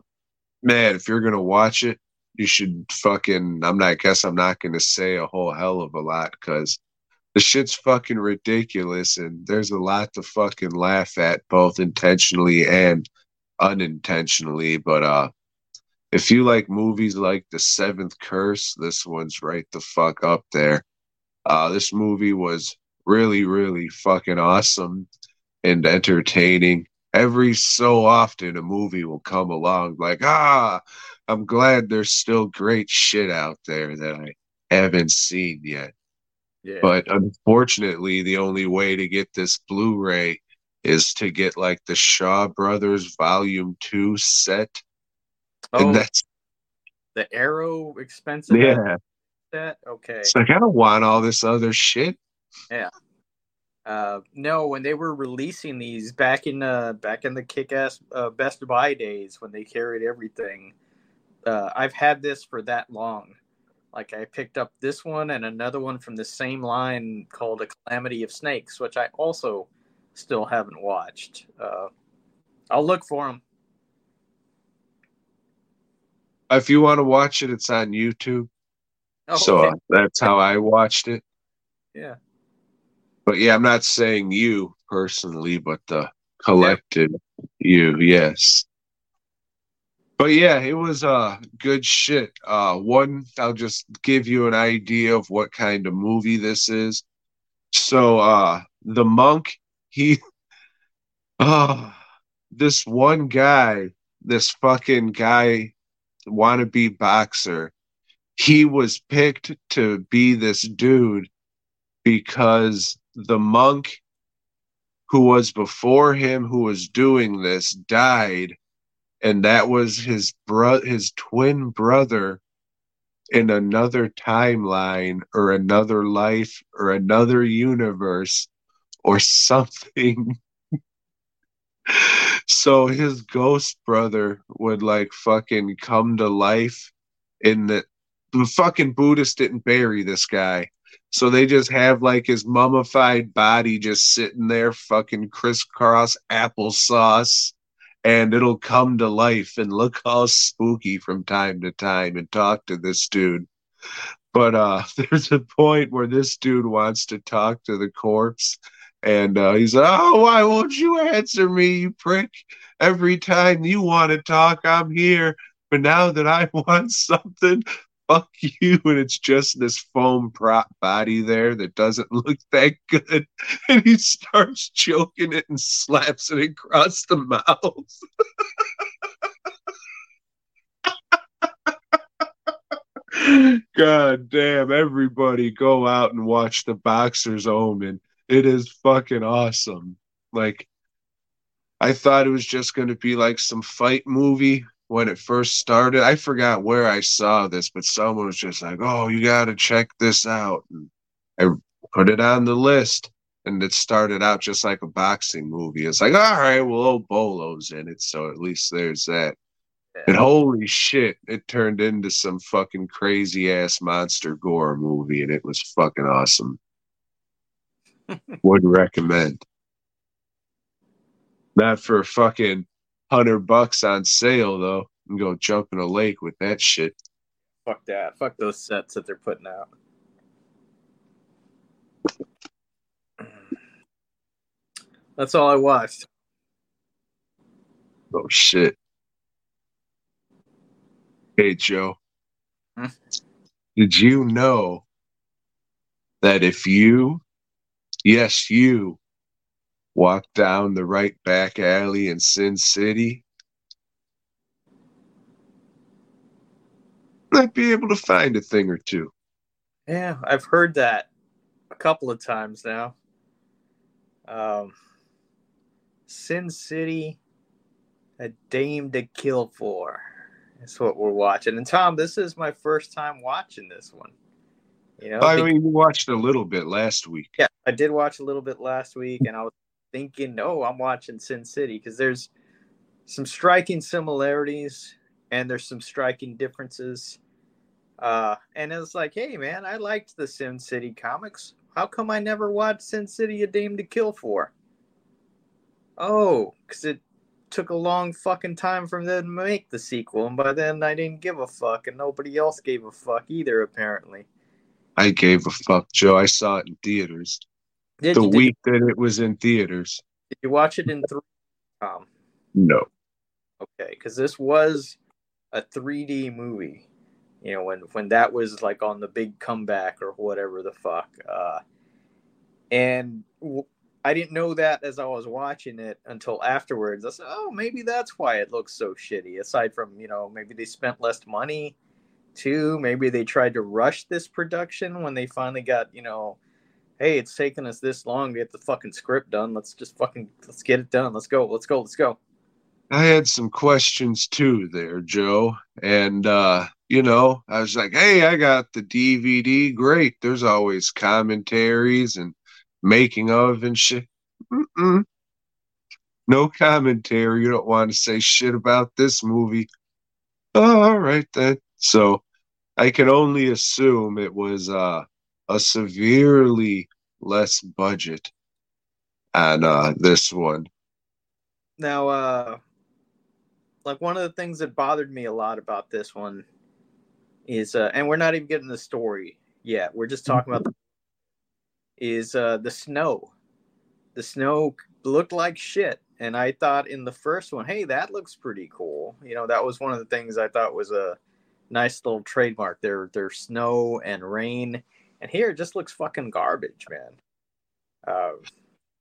man, if you're gonna watch it, you should fucking. I'm not. I guess I'm not gonna say a whole hell of a lot because the shit's fucking ridiculous, and there's a lot to fucking laugh at, both intentionally and unintentionally. But uh, if you like movies like The Seventh Curse, this one's right the fuck up there. Uh, this movie was really, really fucking awesome and entertaining. Every so often, a movie will come along like, ah, I'm glad there's still great shit out there that I haven't seen yet. Yeah. But unfortunately, the only way to get this Blu ray is to get like the Shaw Brothers Volume 2 set. oh, And that's, the Arrow expensive yeah. set. Okay. It's like, I don't want all this other shit. Yeah. Uh, no, when they were releasing these back in uh, back in the kick-ass uh, Best Buy days when they carried everything, uh, I've had this for that long. Like I picked up this one and another one from the same line called A Calamity of Snakes, which I also still haven't watched. Uh, I'll look for them. If you want to watch it, it's on YouTube. Oh, so okay. uh, that's how I watched it. yeah, But yeah, I'm not saying you personally, but the collective you, yes. But yeah, it was uh good shit. Uh one, I'll just give you an idea of what kind of movie this is. So uh the monk, he uh this one guy, this fucking guy wannabe boxer, he was picked to be this dude because the monk who was before him who was doing this died and that was his bro his twin brother in another timeline or another life or another universe or something. So his ghost brother would like fucking come to life in the the fucking buddhists didn't bury this guy. So they just have like his mummified body just sitting there, fucking crisscross applesauce, and it'll come to life and look all spooky from time to time and talk to this dude. But uh, there's a point where this dude wants to talk to the corpse, and uh, he's like, "Oh, why won't you answer me, you prick? Every time you want to talk, I'm here." But now that I want something, fuck you and it's just this foam prop body there that doesn't look that good. And he starts choking it and slaps it across the mouth. God damn everybody go out and watch the boxer's omen. It is fucking awesome. Like i thought it was just going to be like some fight movie when it first started. I forgot where I saw this, but someone was just like, "Oh, you got to check this out." And I put it on the list, and it started out just like a boxing movie. It's like, all right, well, old Bolo's in it, so at least there's that. And holy shit, it turned into some fucking crazy ass monster gore movie, and it was fucking awesome. Would recommend. Not for fucking hundred bucks on sale though. And go jump in a lake with that shit. Fuck that. Fuck those sets that they're putting out. That's all I watched. Oh shit. Hey Joe. Hmm? Did you know that if you, yes, you, walk down the right back alley in Sin City, might be able to find a thing or two. Yeah, I've heard that a couple of times now. Um, Sin City, a dame to kill for. That's what we're watching. And Tom, this is my first time watching this one. You know, I mean, you watched a little bit last week. yeah, I did watch a little bit last week, and I was thinking, "Oh, I'm watching Sin City because there's some striking similarities and there's some striking differences. Uh, and it's like, hey, man, I liked the Sin City comics. How come I never watched Sin City: A Dame to Kill for? Oh, because it took a long fucking time for them to make the sequel, and by then I didn't give a fuck, and nobody else gave a fuck either, apparently. I gave a fuck, Joe. I saw it in theaters. Did, the did, week that it was in theaters. did you watch it in three? Tom? No. Okay, because this was a 3D movie. You know, when when that was like on the big comeback or whatever the fuck. Uh, and w- I didn't know that as I was watching it until afterwards. I said, "Oh, maybe that's why it looks so shitty." Aside from you know, maybe they spent less money. Too, maybe they tried to rush this production when they finally got you know, hey, it's taken us this long to get the fucking script done. Let's just fucking let's get it done. Let's go. Let's go. Let's go. I had some questions too there, Joe. And uh, you know, I was like, "Hey, I got the DVD. Great. There's always commentaries and making of and shit." Mm-mm. No commentary. You don't want to say shit about this movie. Oh, all right then. So, I can only assume it was uh, a severely less budget and uh, this one. Now, uh, like one of the things that bothered me a lot about this one is, uh, and we're not even getting the story yet. We're just talking about the, is uh, the snow. The snow looked like shit, and I thought in the first one, hey, that looks pretty cool. You know, that was one of the things I thought was a nice little trademark. Their their snow and rain, and here it just looks fucking garbage, man. Uh,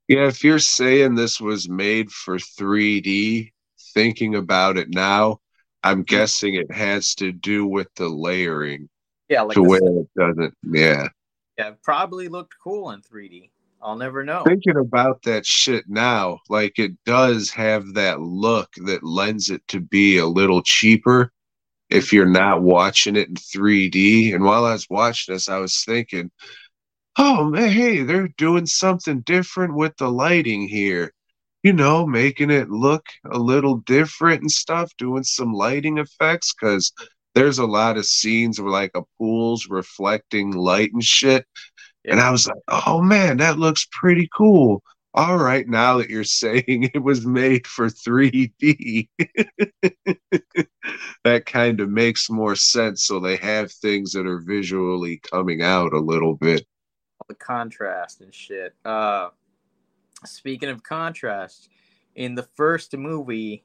Yeah, if you're saying this was made for 3D, thinking about it now, I'm guessing it has to do with the layering yeah, like to the where it doesn't. Yeah. Yeah, probably looked cool in 3D. I'll never know. Thinking about that shit now, like it does have that look that lends it to be a little cheaper if you're not watching it in 3D. And while I was watching this, I was thinking, oh man, hey, they're doing something different with the lighting here. You know, making it look a little different and stuff, doing some lighting effects because there's a lot of scenes where like a pool's reflecting light and shit. And I was like, oh man, that looks pretty cool. All right, now that you're saying it was made for 3D, that kind of makes more sense. So they have things that are visually coming out a little bit. the contrast and shit. Uh, speaking of contrast, in the first movie,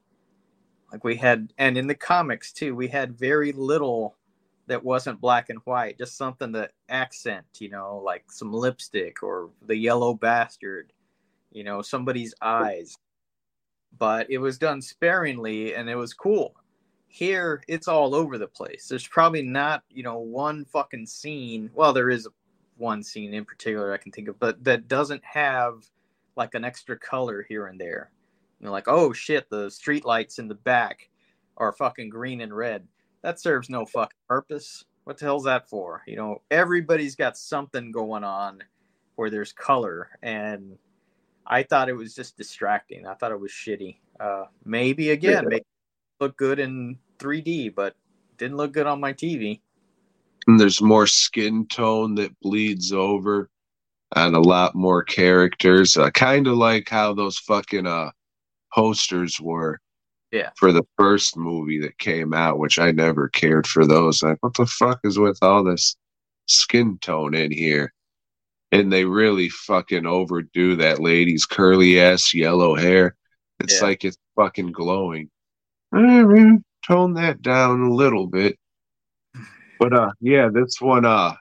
like we had, and in the comics too, we had very little that wasn't black and white, just something to accent, you know, like some lipstick or the yellow bastard, you know, somebody's eyes. But it was done sparingly and it was cool. Here, it's all over the place. There's probably not, you know, one fucking scene. Well, there is one scene in particular I can think of, but that doesn't have like an extra color here and there. You know, like, oh shit, the street lights in the back are fucking green and red. That serves no fucking purpose. What the hell's that for? You know, everybody's got something going on where there's color, and I thought it was just distracting. I thought it was shitty. Uh, maybe again, Yeah. make it look good in 3D, but didn't look good on my TV. And there's more skin tone that bleeds over and a lot more characters. Uh, kind of like how those fucking uh posters were. Yeah. For the first movie that came out, which I never cared for those. Like, what the fuck is with all this skin tone in here? And they really fucking overdo that lady's curly ass yellow hair. It's Yeah. like it's fucking glowing. Mm, Tone that down a little bit. But uh yeah, this one uh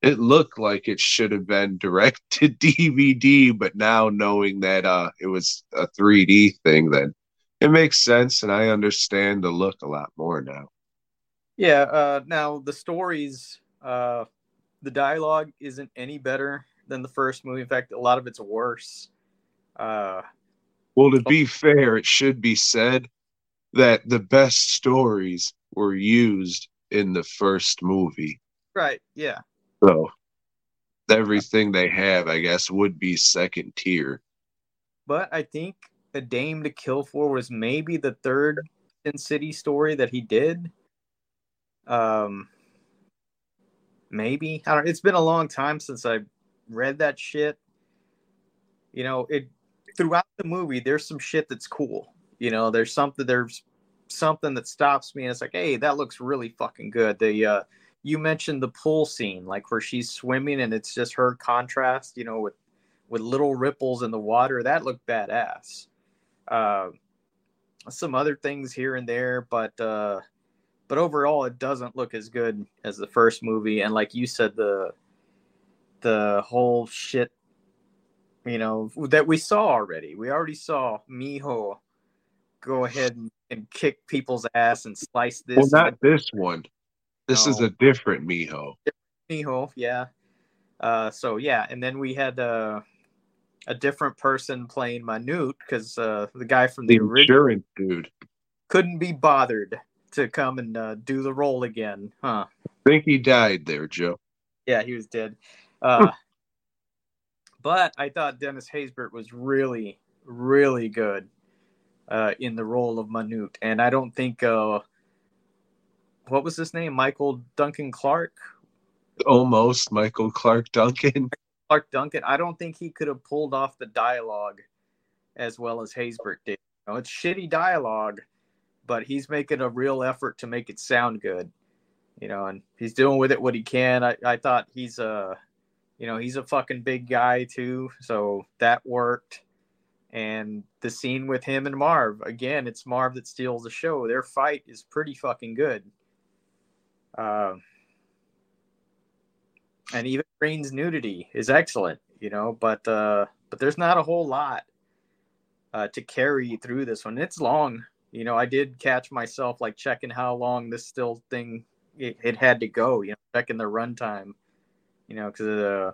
it looked like it should have been direct to DVD, but now knowing that uh it was a 3D thing then it makes sense and I understand the look a lot more now. Yeah. Uh, now the stories, uh, the dialogue isn't any better than the first movie. In fact, a lot of it's worse. Uh, Well, to be fair, it should be said that the best stories were used in the first movie. right. Yeah. So everything they have, I guess, would be second tier. But I think A Dame to Kill For was maybe the third Sin City story that he did. Um, maybe I don't. It's been a long time since I read that shit. You know, it throughout the movie. There's some shit that's cool. You know, there's something. There's something that stops me, and it's like, hey, that looks really fucking good. The uh, you mentioned the pool scene, like where she's swimming, and it's just her contrast. You know, with with little ripples in the water. That looked badass. Uh, some other things here and there, but uh, but overall, it doesn't look as good as the first movie. And like you said, the the whole shit, you know, that we saw already. We already saw Miho go ahead and, and kick people's ass and slice this. well, not this one. This is a different Miho. Miho, yeah. Uh, so yeah, and then we had uh, a different person playing Manute because uh, the guy from the The original dude. couldn't be bothered to come and uh, do the role again, huh? I think he died there, Joe. Yeah, he was dead. Uh, but I thought Dennis Haysbert was really, really good uh, in the role of Manute, and I don't think uh, what was his name, Michael Duncan Clark, Almost Michael Clark Duncan. Clark Duncan. I don't think he could have pulled off the dialogue as well as Haysbert did. You know, it's shitty dialogue, but he's making a real effort to make it sound good. You know, and he's doing with it what he can. I, I thought he's a, you know, he's a fucking big guy too, so that worked. And the scene with him and Marv, again, it's Marv that steals the show. Their fight is pretty fucking good. Um, and Eva Green's nudity is excellent, you know, but uh but there's not a whole lot uh to carry through this one. It's long. You know, I did catch myself like checking how long this still thing it, it had to go, you know, checking the runtime, you know, because uh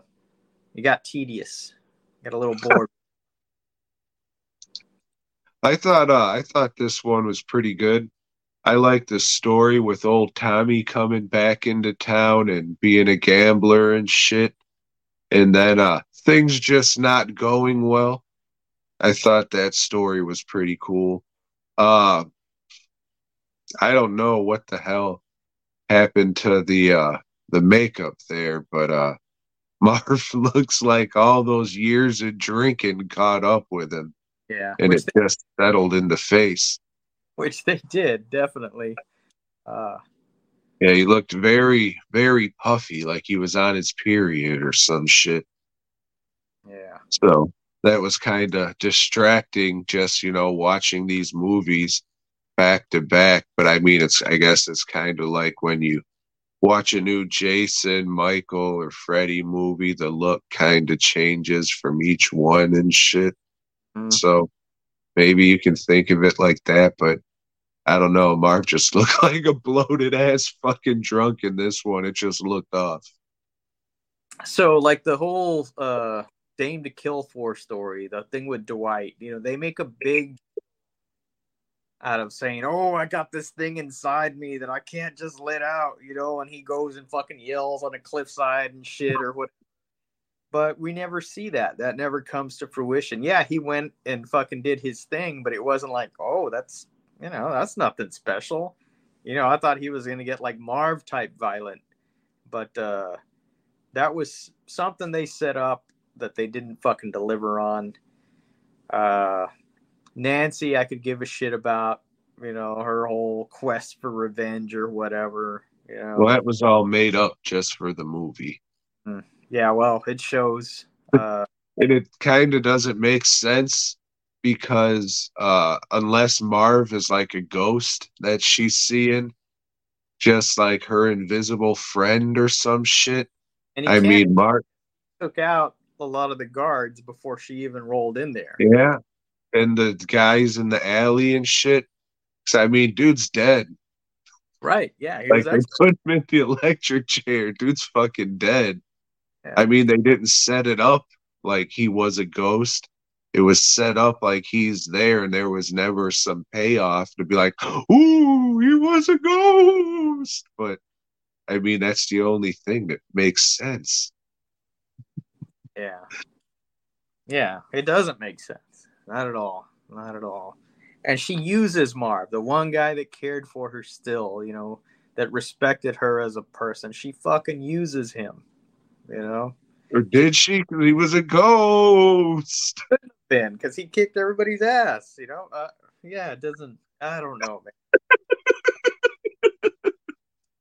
it got tedious. Got a little bored. I thought uh, I thought this one was pretty good. I like the story with old Tommy coming back into town and being a gambler and shit. And then uh things just not going well. I thought that story was pretty cool. Uh I don't know what the hell happened to the uh the makeup there, but uh Marv looks like all those years of drinking caught up with him yeah. and it just settled in the face. which they did, definitely. Uh Yeah, he looked very, very puffy, like he was on his period or some shit. yeah. So that was kind of distracting, just you know, watching these movies back to back. But I mean, it's I guess it's kind of like when you watch a new Jason, Michael, or Freddy movie, the look kind of changes from each one and shit. Mm. So maybe you can think of it like that, but I don't know. Marv just looked like a bloated ass fucking drunk in this one. It just looked off. so like the whole uh Dame to Kill For story, the thing with Dwight, you know, they make a big out of saying, "Oh, I got this thing inside me that I can't just let out," you know, and he goes and fucking yells on a cliffside and shit or what. but we never see that. That never comes to fruition. Yeah, he went and fucking did his thing, but it wasn't like, oh, that's you know, that's nothing special. You know, I thought he was gonna get like Marv type violent, but uh that was something they set up that they didn't fucking deliver on. Uh Nancy, I could give a shit about, you know, her whole quest for revenge or whatever. You know. Well, that was all made up just for the movie. Yeah, well, it shows. Uh, and it kind of doesn't make sense because uh unless Marv is like a ghost that she's seeing just like her invisible friend or some shit I mean Marv took out a lot of the guards before she even rolled in there. yeah. And the guys in the alley and shit. 'Cause, I mean dude's dead. Right? Yeah, he like was they put him in the electric chair. Dude's fucking dead. Yeah. I mean they didn't set it up like he was a ghost. It was set up like he's there and there was never some payoff to be like ooh he was a ghost. But i mean that's the only thing that makes sense yeah, yeah. It doesn't make sense. Not at all. Not at all. And she uses Marv, the one guy that cared for her still, you know, that respected her as a person. She fucking uses him. You know, or did she? he was a ghost Ben, because he kicked everybody's ass. You know, uh, yeah, it doesn't. I don't know, man.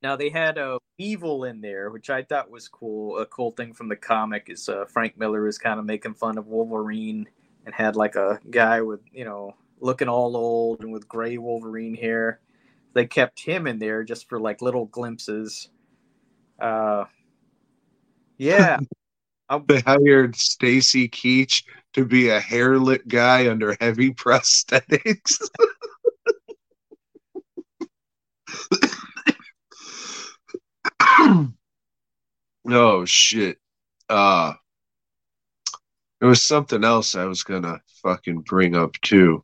Now they had a evil in there, which I thought was cool. A cool thing from the comic is uh, Frank Miller is kind of making fun of Wolverine and had like a guy with you know looking all old and with gray Wolverine hair. They kept him in there just for like little glimpses. Uh, yeah. they hired stacy keach to be a hairlit guy under heavy prosthetics oh shit uh there was something else i was gonna fucking bring up too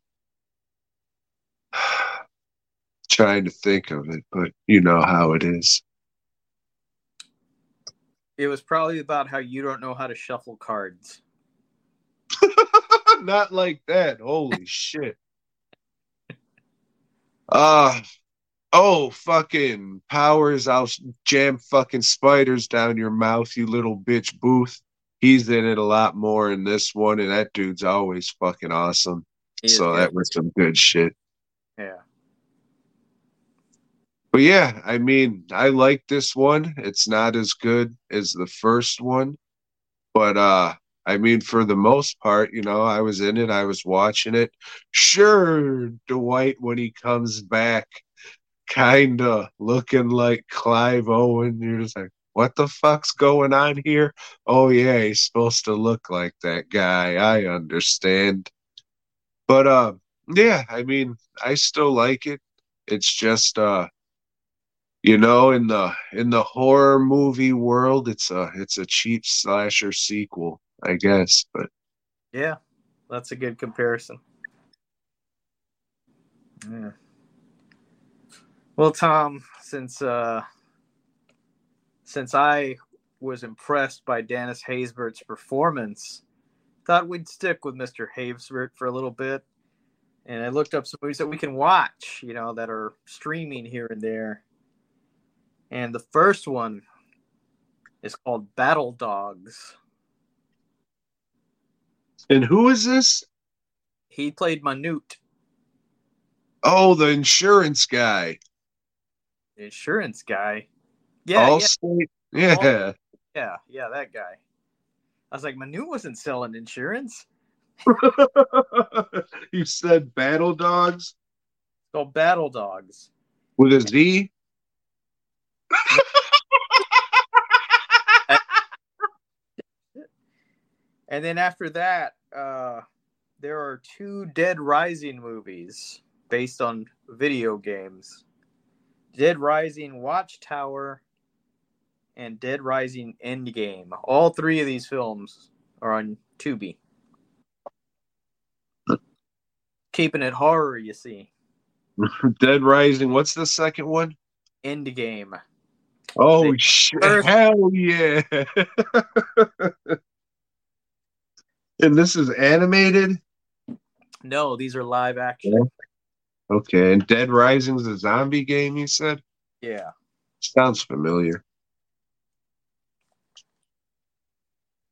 trying to think of it but you know how it is It was probably about how you don't know how to shuffle cards. Not like that. Holy shit. Uh oh fucking powers I'll jam fucking spiders down your mouth, you little bitch Boothe. He's in it a lot more in this one, and that dude's always fucking awesome. He So that was some good shit. yeah. But yeah, I mean, I like this one. It's not as good as the first one. But uh I mean for the most part, you know, I was in it, I was watching it. Sure, Dwight when he comes back kinda looking like Clive Owen, you're just like, what the fuck's going on here? Oh yeah, he's supposed to look like that guy. I understand. But uh yeah, I mean, I still like it. It's just uh you know in the in the horror movie world it's a it's a cheap slasher sequel i guess but Yeah. That's a good comparison. Yeah. Well, Tom, since uh since I was impressed by Dennis Haysbert's performance, thought we'd stick with Mr. Haysbert for a little bit. And I looked up some movies that we can watch, you know, that are streaming here and there. And the first one is called Battle Dogs. and who is this He played Manute, oh the insurance guy insurance guy. Yeah, yeah, allstate yeah yeah, yeah, that guy. I was like, Manu wasn't selling insurance. you said battle dogs called Battle Dogs. with a z And then after that, uh, there are two Dead Rising movies based on video games Dead Rising Watchtower and Dead Rising Endgame. All three of these films are on Tubi. Keeping it horror, you see. dead rising what's the second one Endgame. oh shit First- hell yeah And this is animated? No, these are live action. Okay. And Dead Rising's a zombie game, you said? Yeah. Sounds familiar.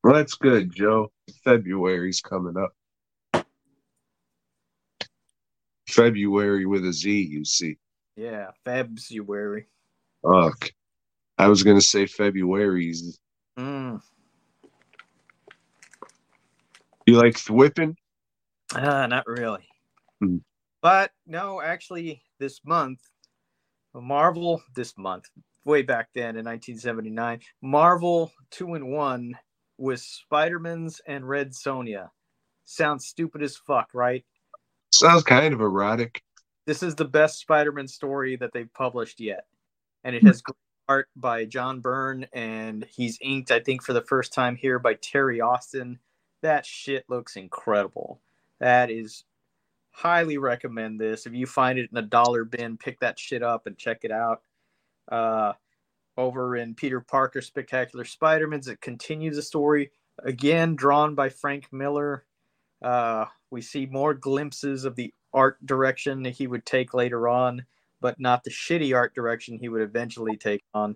Well, that's good, Joe. February's coming up. February with a Z, you see. Yeah. February. Fuck. I was gonna say February's. Mm. You like whipping? Ah, not really. Hmm. But no, actually, this month, Marvel, this month, way back then in 1979, Marvel 2 in 1 with Spider-Man's and Red Sonja. Sounds stupid as fuck, right? Sounds kind of erotic. This is the best Spider-Man story that they've published yet. And it has great art by John Byrne, and he's inked, I think, for the first time here by Terry Austin. That shit looks incredible. That is highly recommend this. If you find it in a dollar bin, pick that shit up and check it out. Uh, over in Peter Parker Spectacular Spider-Man's, it continues the story again, drawn by Frank Miller. Uh, we see more glimpses of the art direction that he would take later on, but not the shitty art direction he would eventually take on.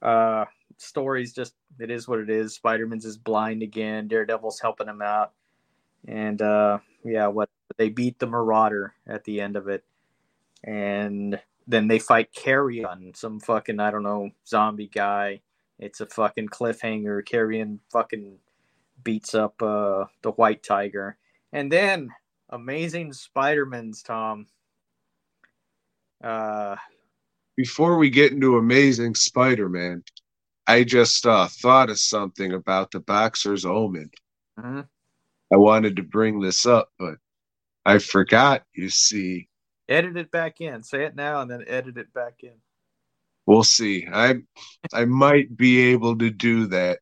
Uh, stories just it is what it is. Spider-Man's is blind again. Daredevil's helping him out, and uh, yeah, what they beat the Marauder at the end of it, and then they fight Carrion, some fucking I don't know zombie guy. It's a fucking cliffhanger. Carrion fucking beats up uh, the White Tiger, and then Amazing Spider-Man's Tom. Uh, Before we get into Amazing Spider-Man, I just uh, thought of something about the Boxer's Omen. mhm. I wanted to bring this up, but I forgot. You see, edit it back in. Say it now, and then edit it back in. we'll see. I I might be able to do that.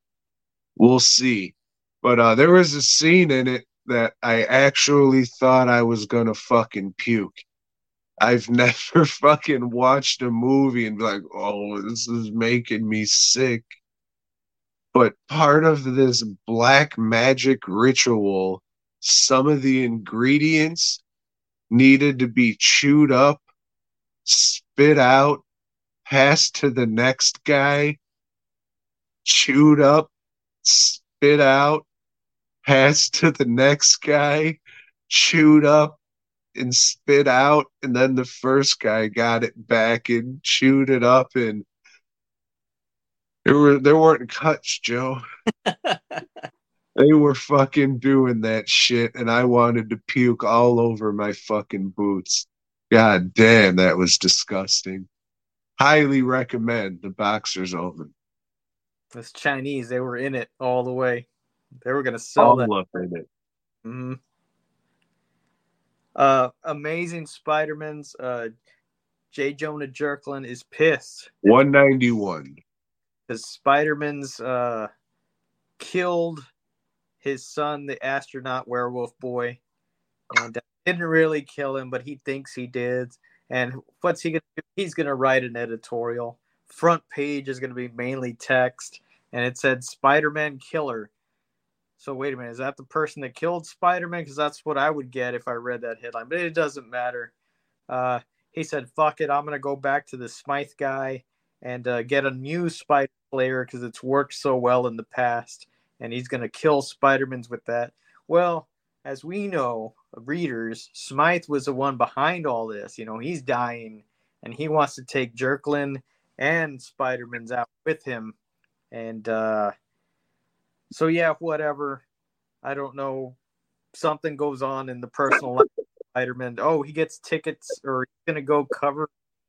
We'll see. But uh, there was a scene in it that I actually thought I was gonna fucking puke. I've never fucking watched a movie and be like, oh, this is making me sick. But part of this black magic ritual, some of the ingredients needed to be chewed up, spit out, passed to the next guy, chewed up, spit out, passed to the next guy, chewed up, and spit out, and then the first guy got it back and chewed it up, and there were there weren't cuts, Joe. They were fucking doing that shit, and I wanted to puke all over my fucking boots. God damn, that was disgusting. Highly recommend the Boxer's Omen. This Chinese, they were in it all the way. They were gonna sell that. All up in it. hmm Uh, Amazing Spider-Man's uh, J. Jonah Jerklin is pissed 191. Because Spider-Man's uh, killed his son, the astronaut werewolf boy, and uh, didn't really kill him, but he thinks he did. And what's he gonna do? He's gonna write an editorial. Front page is gonna be mainly text, and it said Spider-Man killer. So wait a minute, is that the person that killed Spider-Man? Because that's what I would get if I read that headline. But it doesn't matter. Uh, he said, "Fuck it, I'm gonna go back to the Smythe guy and uh, get a new Spider player because it's worked so well in the past, and he's gonna kill Spider-Man's with that." Well, as we know, readers, Smythe was the one behind all this. You know, he's dying, and he wants to take Jerklin and Spider-Man's out with him, and uh, so yeah, whatever. I don't know. Something goes on in the personal life of Spider-Man. Oh, he gets tickets, or he's gonna go cover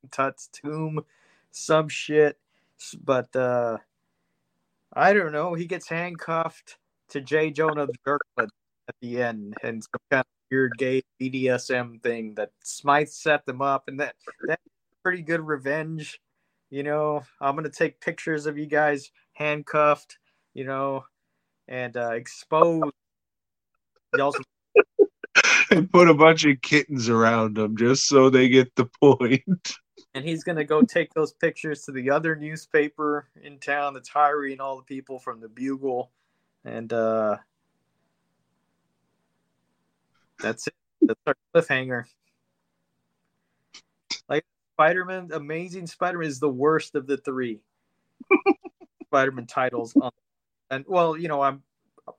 Tut's tomb, some shit. But uh, I don't know. He gets handcuffed to J. Jonah Jerklin at the end, and some kind of weird gay BDSM thing that Smythe set them up, and that that's pretty good revenge. You know, I'm gonna take pictures of you guys handcuffed. You know, and uh, expose. And put a bunch of kittens around them just so they get the point. And he's gonna go take those pictures to the other newspaper in town that's hiring all the people from the Bugle, and uh, That's it. That's our cliffhanger. Like Spider-Man, Amazing Spider-Man is the worst of the three Spider-Man titles. On, and well, you know, I'm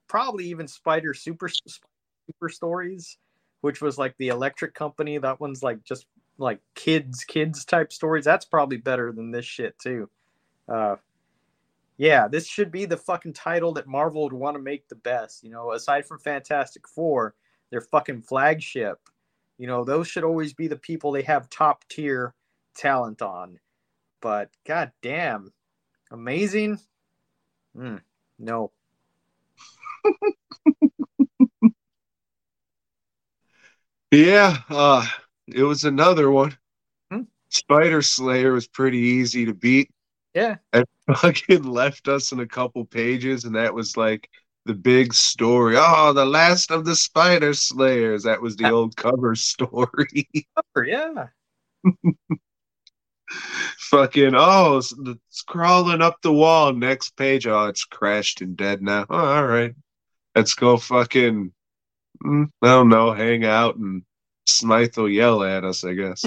probably even Spider Super Super Stories, which was like the Electric Company. That one's like just like kids kids type stories. That's probably better than this shit too. Uh, yeah, this should be the fucking title that Marvel would want to make the best. You know, aside from Fantastic Four, their fucking flagship. You know, those should always be the people they have top tier talent on. But god damn, amazing. Mm, no. Yeah, uh, it was another one. Hmm? Spider Slayer was pretty easy to beat. Yeah. And fucking left us in a couple pages, and that was like the big story. Oh, the last of the Spider Slayers. That was the old cover story. yeah. fucking oh, it's, it's crawling up the wall. Next page, oh, it's crashed and dead now. Oh, all right, let's go. Fucking, mm, I don't know, hang out and Smythe will yell at us. I guess.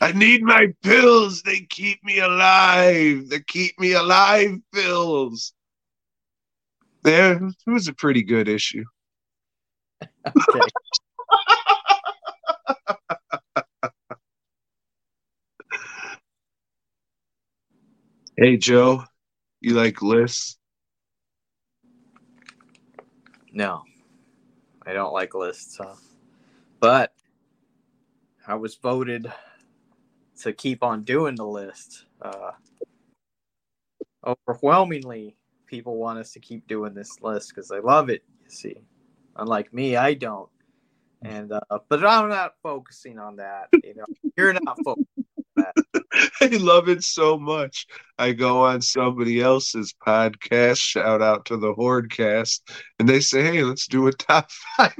I need my pills. They keep me alive. They keep me alive. Pills. There, it was a pretty good issue. Okay. Hey Joe, you like lists? No, I don't like lists. Huh? But I was voted to keep on doing the list. Uh, overwhelmingly, people want us to keep doing this list because they love it. You see, unlike me, I don't. And uh, but I'm not focusing on that. You know, you're not focusing. I love it so much. I go on somebody else's podcast, shout out to the Hordecast, and they say, "Hey, let's do a top five.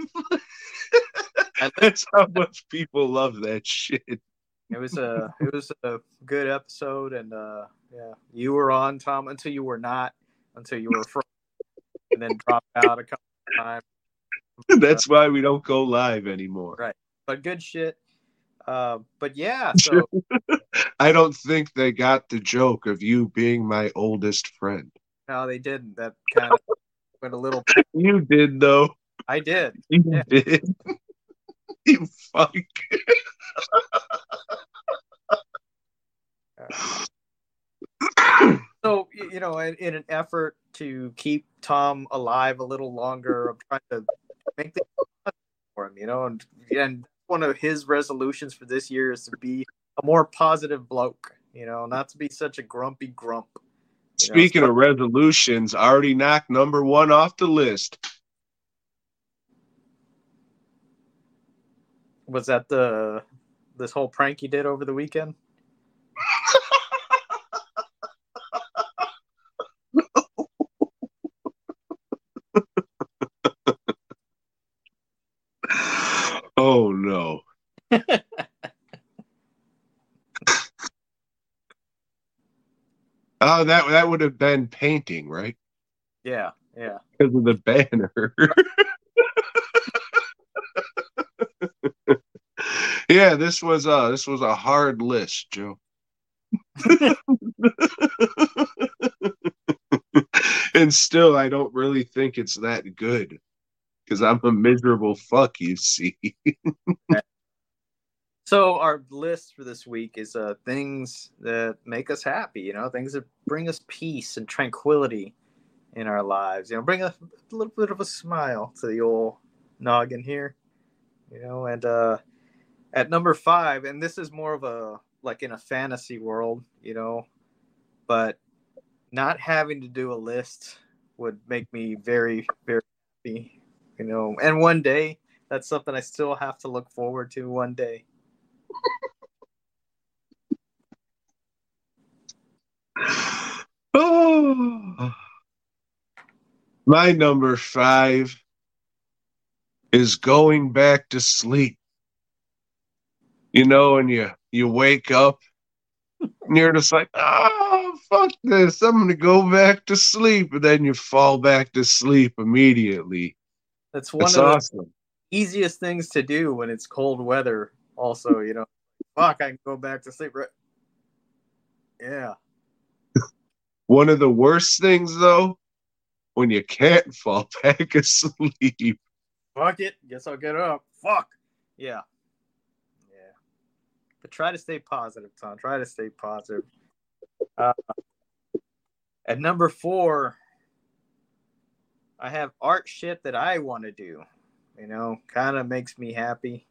That's how much people love that shit. It was a it was a good episode, and uh, yeah, you were on Tom until you were not, until you were from, and then dropped out a couple of times. That's why we don't go live anymore. Right, but good shit. Uh, but yeah, so I don't think they got the joke of you being my oldest friend. no, they didn't. That kind of went a little. You did though. I did. You Yeah. did. you fuck. So you know, in, in an effort to keep Tom alive a little longer, I'm trying to make things fun for him. You know, and and one of his resolutions for this year is to be a more positive bloke. You know, not to be such a grumpy grump. You know, Speaking of resolutions, I already knocked number one off the list. was that the this whole prank you did over the weekend? Oh no. oh, that that would have been painting, right? Yeah, yeah. Because of the banner. yeah, this was uh this was a hard list, Joe. and still I don't really think it's that good. Because I'm a miserable fuck, you see. So our list for this week is uh things that make us happy, you know, things that bring us peace and tranquility in our lives. You know, bring a, a little bit of a smile to the old noggin here. You know, and uh at number five, and this is more of a like in a fantasy world, you know, but not having to do a list would make me very, very happy. You know, and one day that's something I still have to look forward to one day. Oh. My number five is going back to sleep. You know, and you you wake up and you're just like, oh fuck this. I'm gonna go back to sleep. And then you fall back to sleep immediately. That's one That's of the easiest things to do when it's cold weather. Also, you know, fuck, I can go back to sleep. Right? Yeah. One of the worst things though, when you can't fall back asleep. Fuck it. Guess I'll get up. Fuck. Yeah. Yeah. But try to stay positive, Tom. Try to stay positive. Uh, at number four, I have art shit that I want to do. You know, kind of makes me happy.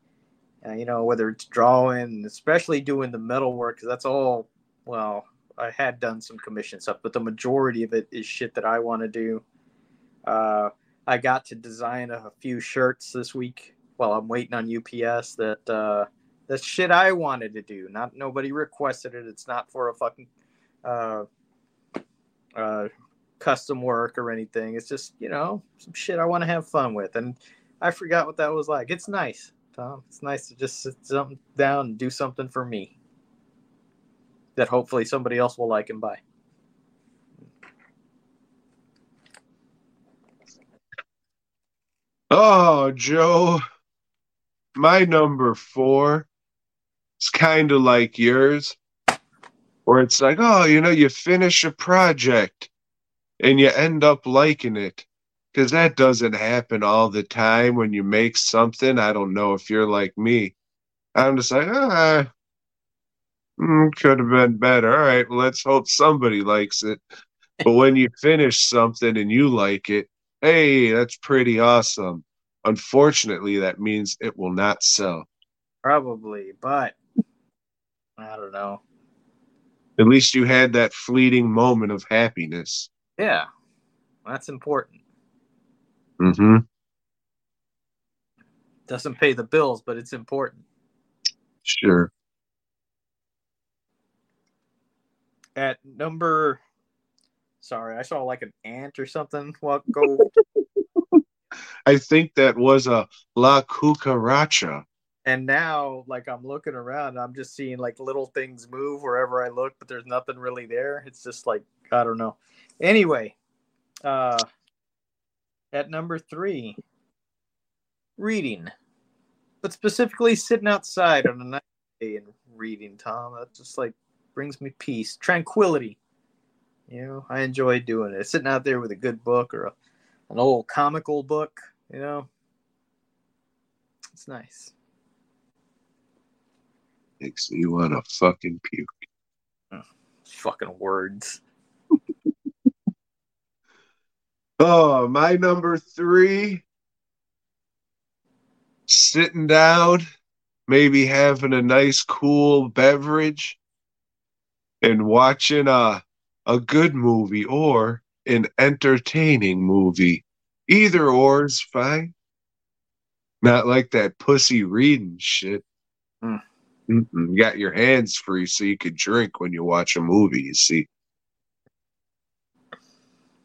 Uh, you know, whether it's drawing, especially doing the metal work, because that's all. Well, I had done some commission stuff, but the majority of it is shit that I want to do. Uh, I got to design a, few shirts this week while I'm waiting on UPS. That uh, that's shit I wanted to do. Not nobody requested it. It's not for a fucking uh, uh, custom work or anything. It's just you know some shit I want to have fun with, and I forgot what that was like. It's nice, Tom. It's nice to just sit something down and do something for me that hopefully somebody else will like and buy. Oh, Joe, my number four is kind of like yours, where it's like, oh, you know, you finish a project and you end up liking it. Because that doesn't happen all the time when you make something. I don't know if you're like me. I'm just like, ah, mm, could have been better. All right, let's hope somebody likes it. But when you finish something and you like it, hey, that's pretty awesome. Unfortunately, that means it will not sell. Probably, but I don't know. At least you had that fleeting moment of happiness. Yeah, that's important. Mm-hmm. Doesn't pay the bills, but it's important. Sure. At number, sorry, I saw like an ant or something. Walk go. I think that was a La Cucaracha. And now, like I'm looking around, I'm just seeing like little things move wherever I look, but there's nothing really there. It's just like I don't know. Anyway, uh, at number three, reading, but specifically sitting outside on a nice day and reading. Tom, that just like brings me peace, tranquility. You know, I enjoy doing it. Sitting out there with a good book or a, an old comical book. You know, it's nice. Makes me want to fucking puke. Fucking words. Oh, my number three. Sitting down, maybe having a nice cool beverage and watching a a good movie or an entertaining movie. Either or is fine. Not like that pussy reading shit. Mm. You got your hands free so you can drink when you watch a movie, you see.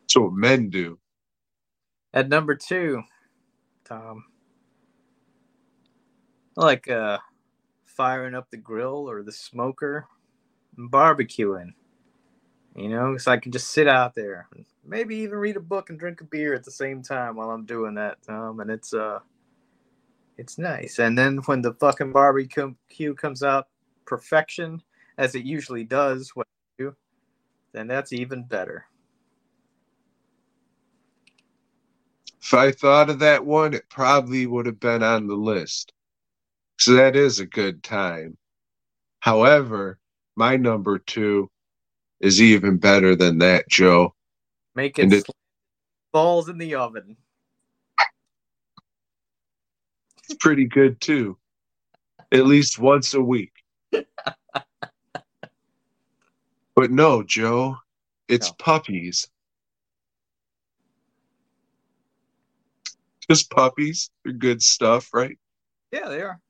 That's what men do. At number two, Tom, I like uh, firing up the grill or the smoker and barbecuing. You know, so I can just sit out there, maybe even read a book and drink a beer at the same time while I'm doing that, Tom. And it's uh, it's nice. And then when the fucking barbecue comes out perfection, as it usually does, when do, then that's even better. If I thought of that one, it probably would have been on the list. So that is a good time. However, my number two is even better than that, Joe. Make it it- balls in the oven. It's pretty good too. At least once a week. But no, Joe, it's No. puppies. Just puppies. They're good stuff, right? Yeah, they are.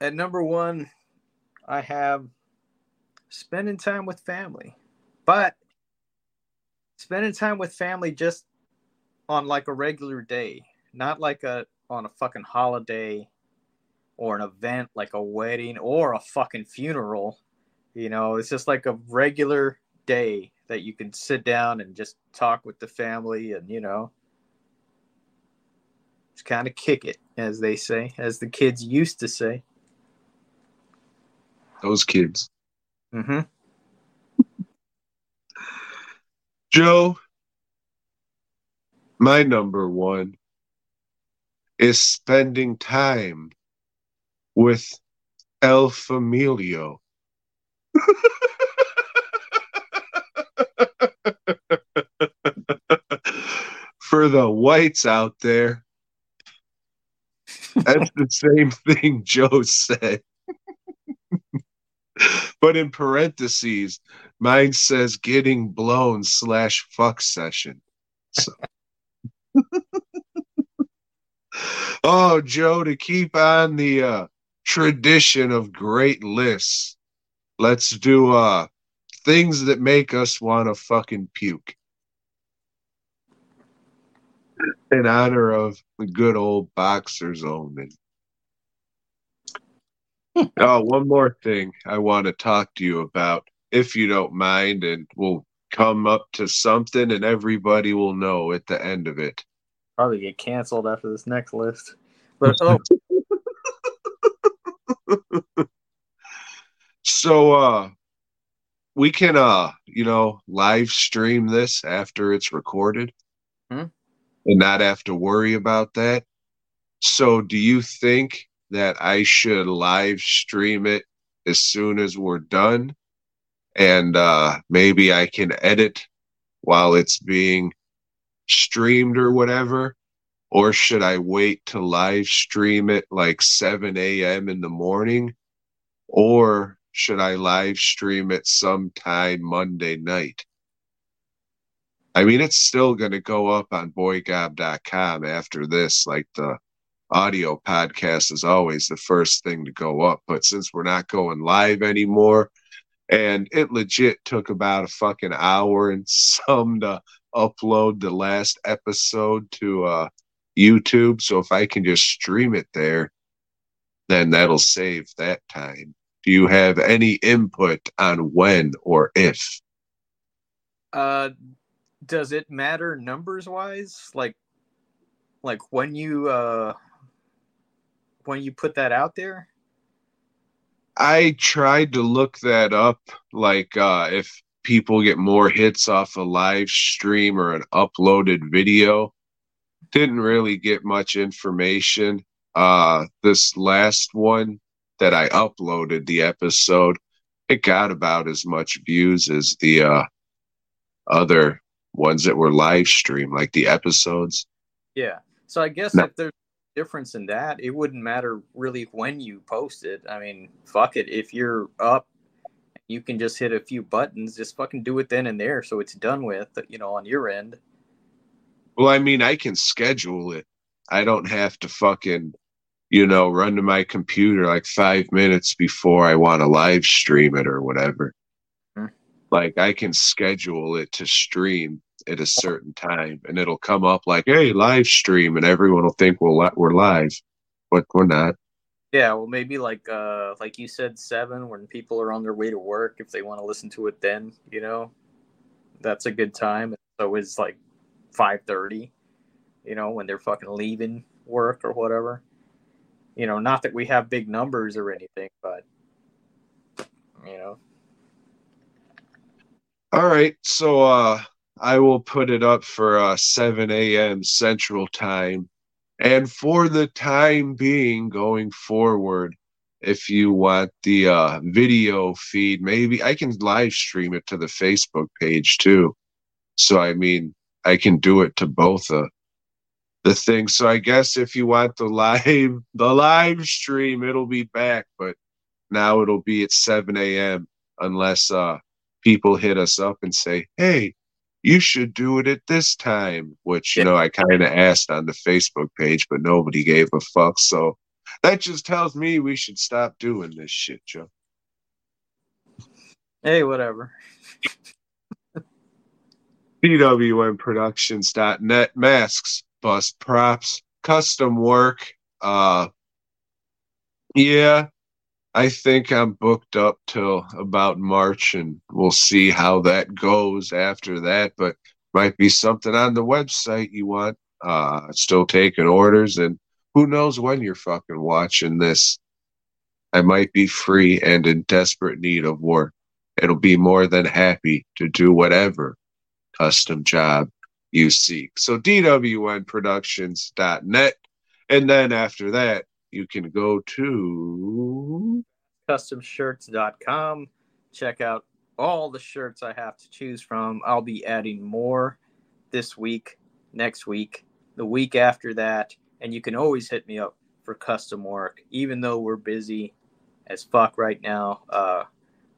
At number one, I have spending time with family, but spending time with family just on like a regular day, not like a on a fucking holiday or an event like a wedding or a fucking funeral. You know, it's just like a regular day that you can sit down and just talk with the family and you know just kind of kick it as they say as the kids used to say Those kids. mm-hmm Joe, my number one is spending time with El Familio. For the whites out there, that's the same thing Joe said. but in parentheses, mine says getting blown slash fuck session. So. oh, Joe, to keep on the uh, tradition of great lists, let's do uh, things that make us want to fucking puke. In honor of the good old boxer's omen. Oh, one more thing I want to talk to you about, if you don't mind, and we'll come up to something and everybody will know at the end of it. probably get canceled after this next list but oh So uh we can uh you know live stream this after it's recorded Hmm. and not have to worry about that. So do you think that I should live stream it as soon as we're done? And uh maybe I can edit while it's being streamed or whatever? Or should I wait to live stream it like 7 a.m. in the morning? Or should I live stream it sometime Monday night? I mean, it's still going to go up on boygob.com after this. Like the audio podcast is always the first thing to go up. But since we're not going live anymore, and it legit took about a fucking hour and some to upload the last episode to uh, YouTube. So if I can just stream it there, then that'll save that time. Do you have any input on when or if? uh does it matter numbers wise like like when you uh when you put that out there I tried to look that up, like uh, if people get more hits off a live stream or an uploaded video. Didn't really get much information. Uh, this last one that I uploaded, the episode, it got about as much views as the uh, other ones that were live streamed, like the episodes. Yeah. So I guess No. if there's difference in that, it wouldn't matter really when you post it. I mean, fuck it. If you're up, you can just hit a few buttons. Just fucking do it then and there, so it's done with. You know, on your end. Well, I mean, I can schedule it. I don't have to fucking, you know, run to my computer like five minutes before I want to live stream it or whatever. Like, I can schedule it to stream at a certain time and it'll come up like, hey, live stream, and everyone will think we're, li- we're live, but we're not. Yeah, well, maybe like uh, like you said, seven when people are on their way to work. If they want to listen to it, then you know, that's a good time. So it's like five thirty, you know, when they're fucking leaving work or whatever. You know, not that we have big numbers or anything, but you know, All right. So, uh, I will put it up for uh, 7 a.m. Central Time. And for the time being, going forward, if you want the uh, video feed, maybe I can live stream it to the Facebook page too. So, I mean, I can do it to both uh, the things. So, I guess if you want the live, the live stream, it'll be back, but now it'll be at 7 a.m. unless uh, people hit us up and say, hey, you should do it at this time, which, you Yeah. know, I kind of asked on the Facebook page, but nobody gave a fuck. So that just tells me we should stop doing this shit, Joe. hey, whatever. DWNProductions.net, masks, bust props, custom work. Uh, yeah, I think I'm booked up till about March, and we'll see how that goes after that. But might be something on the website you want. Uh, still taking orders, and who knows when you're fucking watching this. I might be free and in desperate need of work. It'll be more than happy to do whatever custom job you seek. So dwnproductions.net. And then after that, you can go to customshirts.com. Check out all the shirts I have to choose from. I'll be adding more this week, next week, the week after that. And you can always hit me up for custom work, even though we're busy as fuck right now. Uh,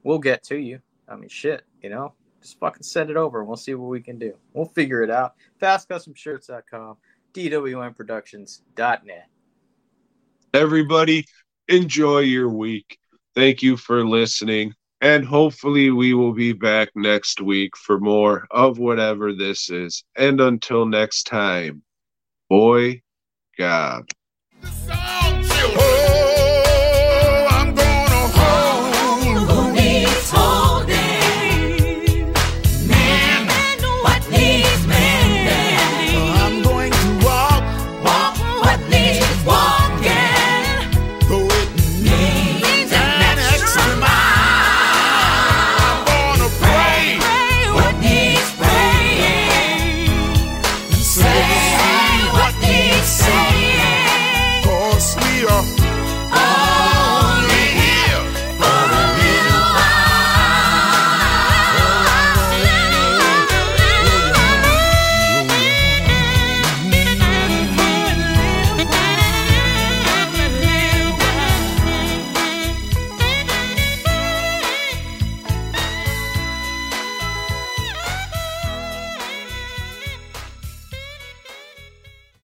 we'll get to you. I mean, shit, you know, just fucking send it over and we'll see what we can do. We'll figure it out. FastCustomShirts.com, DWNProductions.net. Everybody, enjoy your week. Thank you for listening. And hopefully, we will be back next week for more of whatever this is. And until next time, boy, God.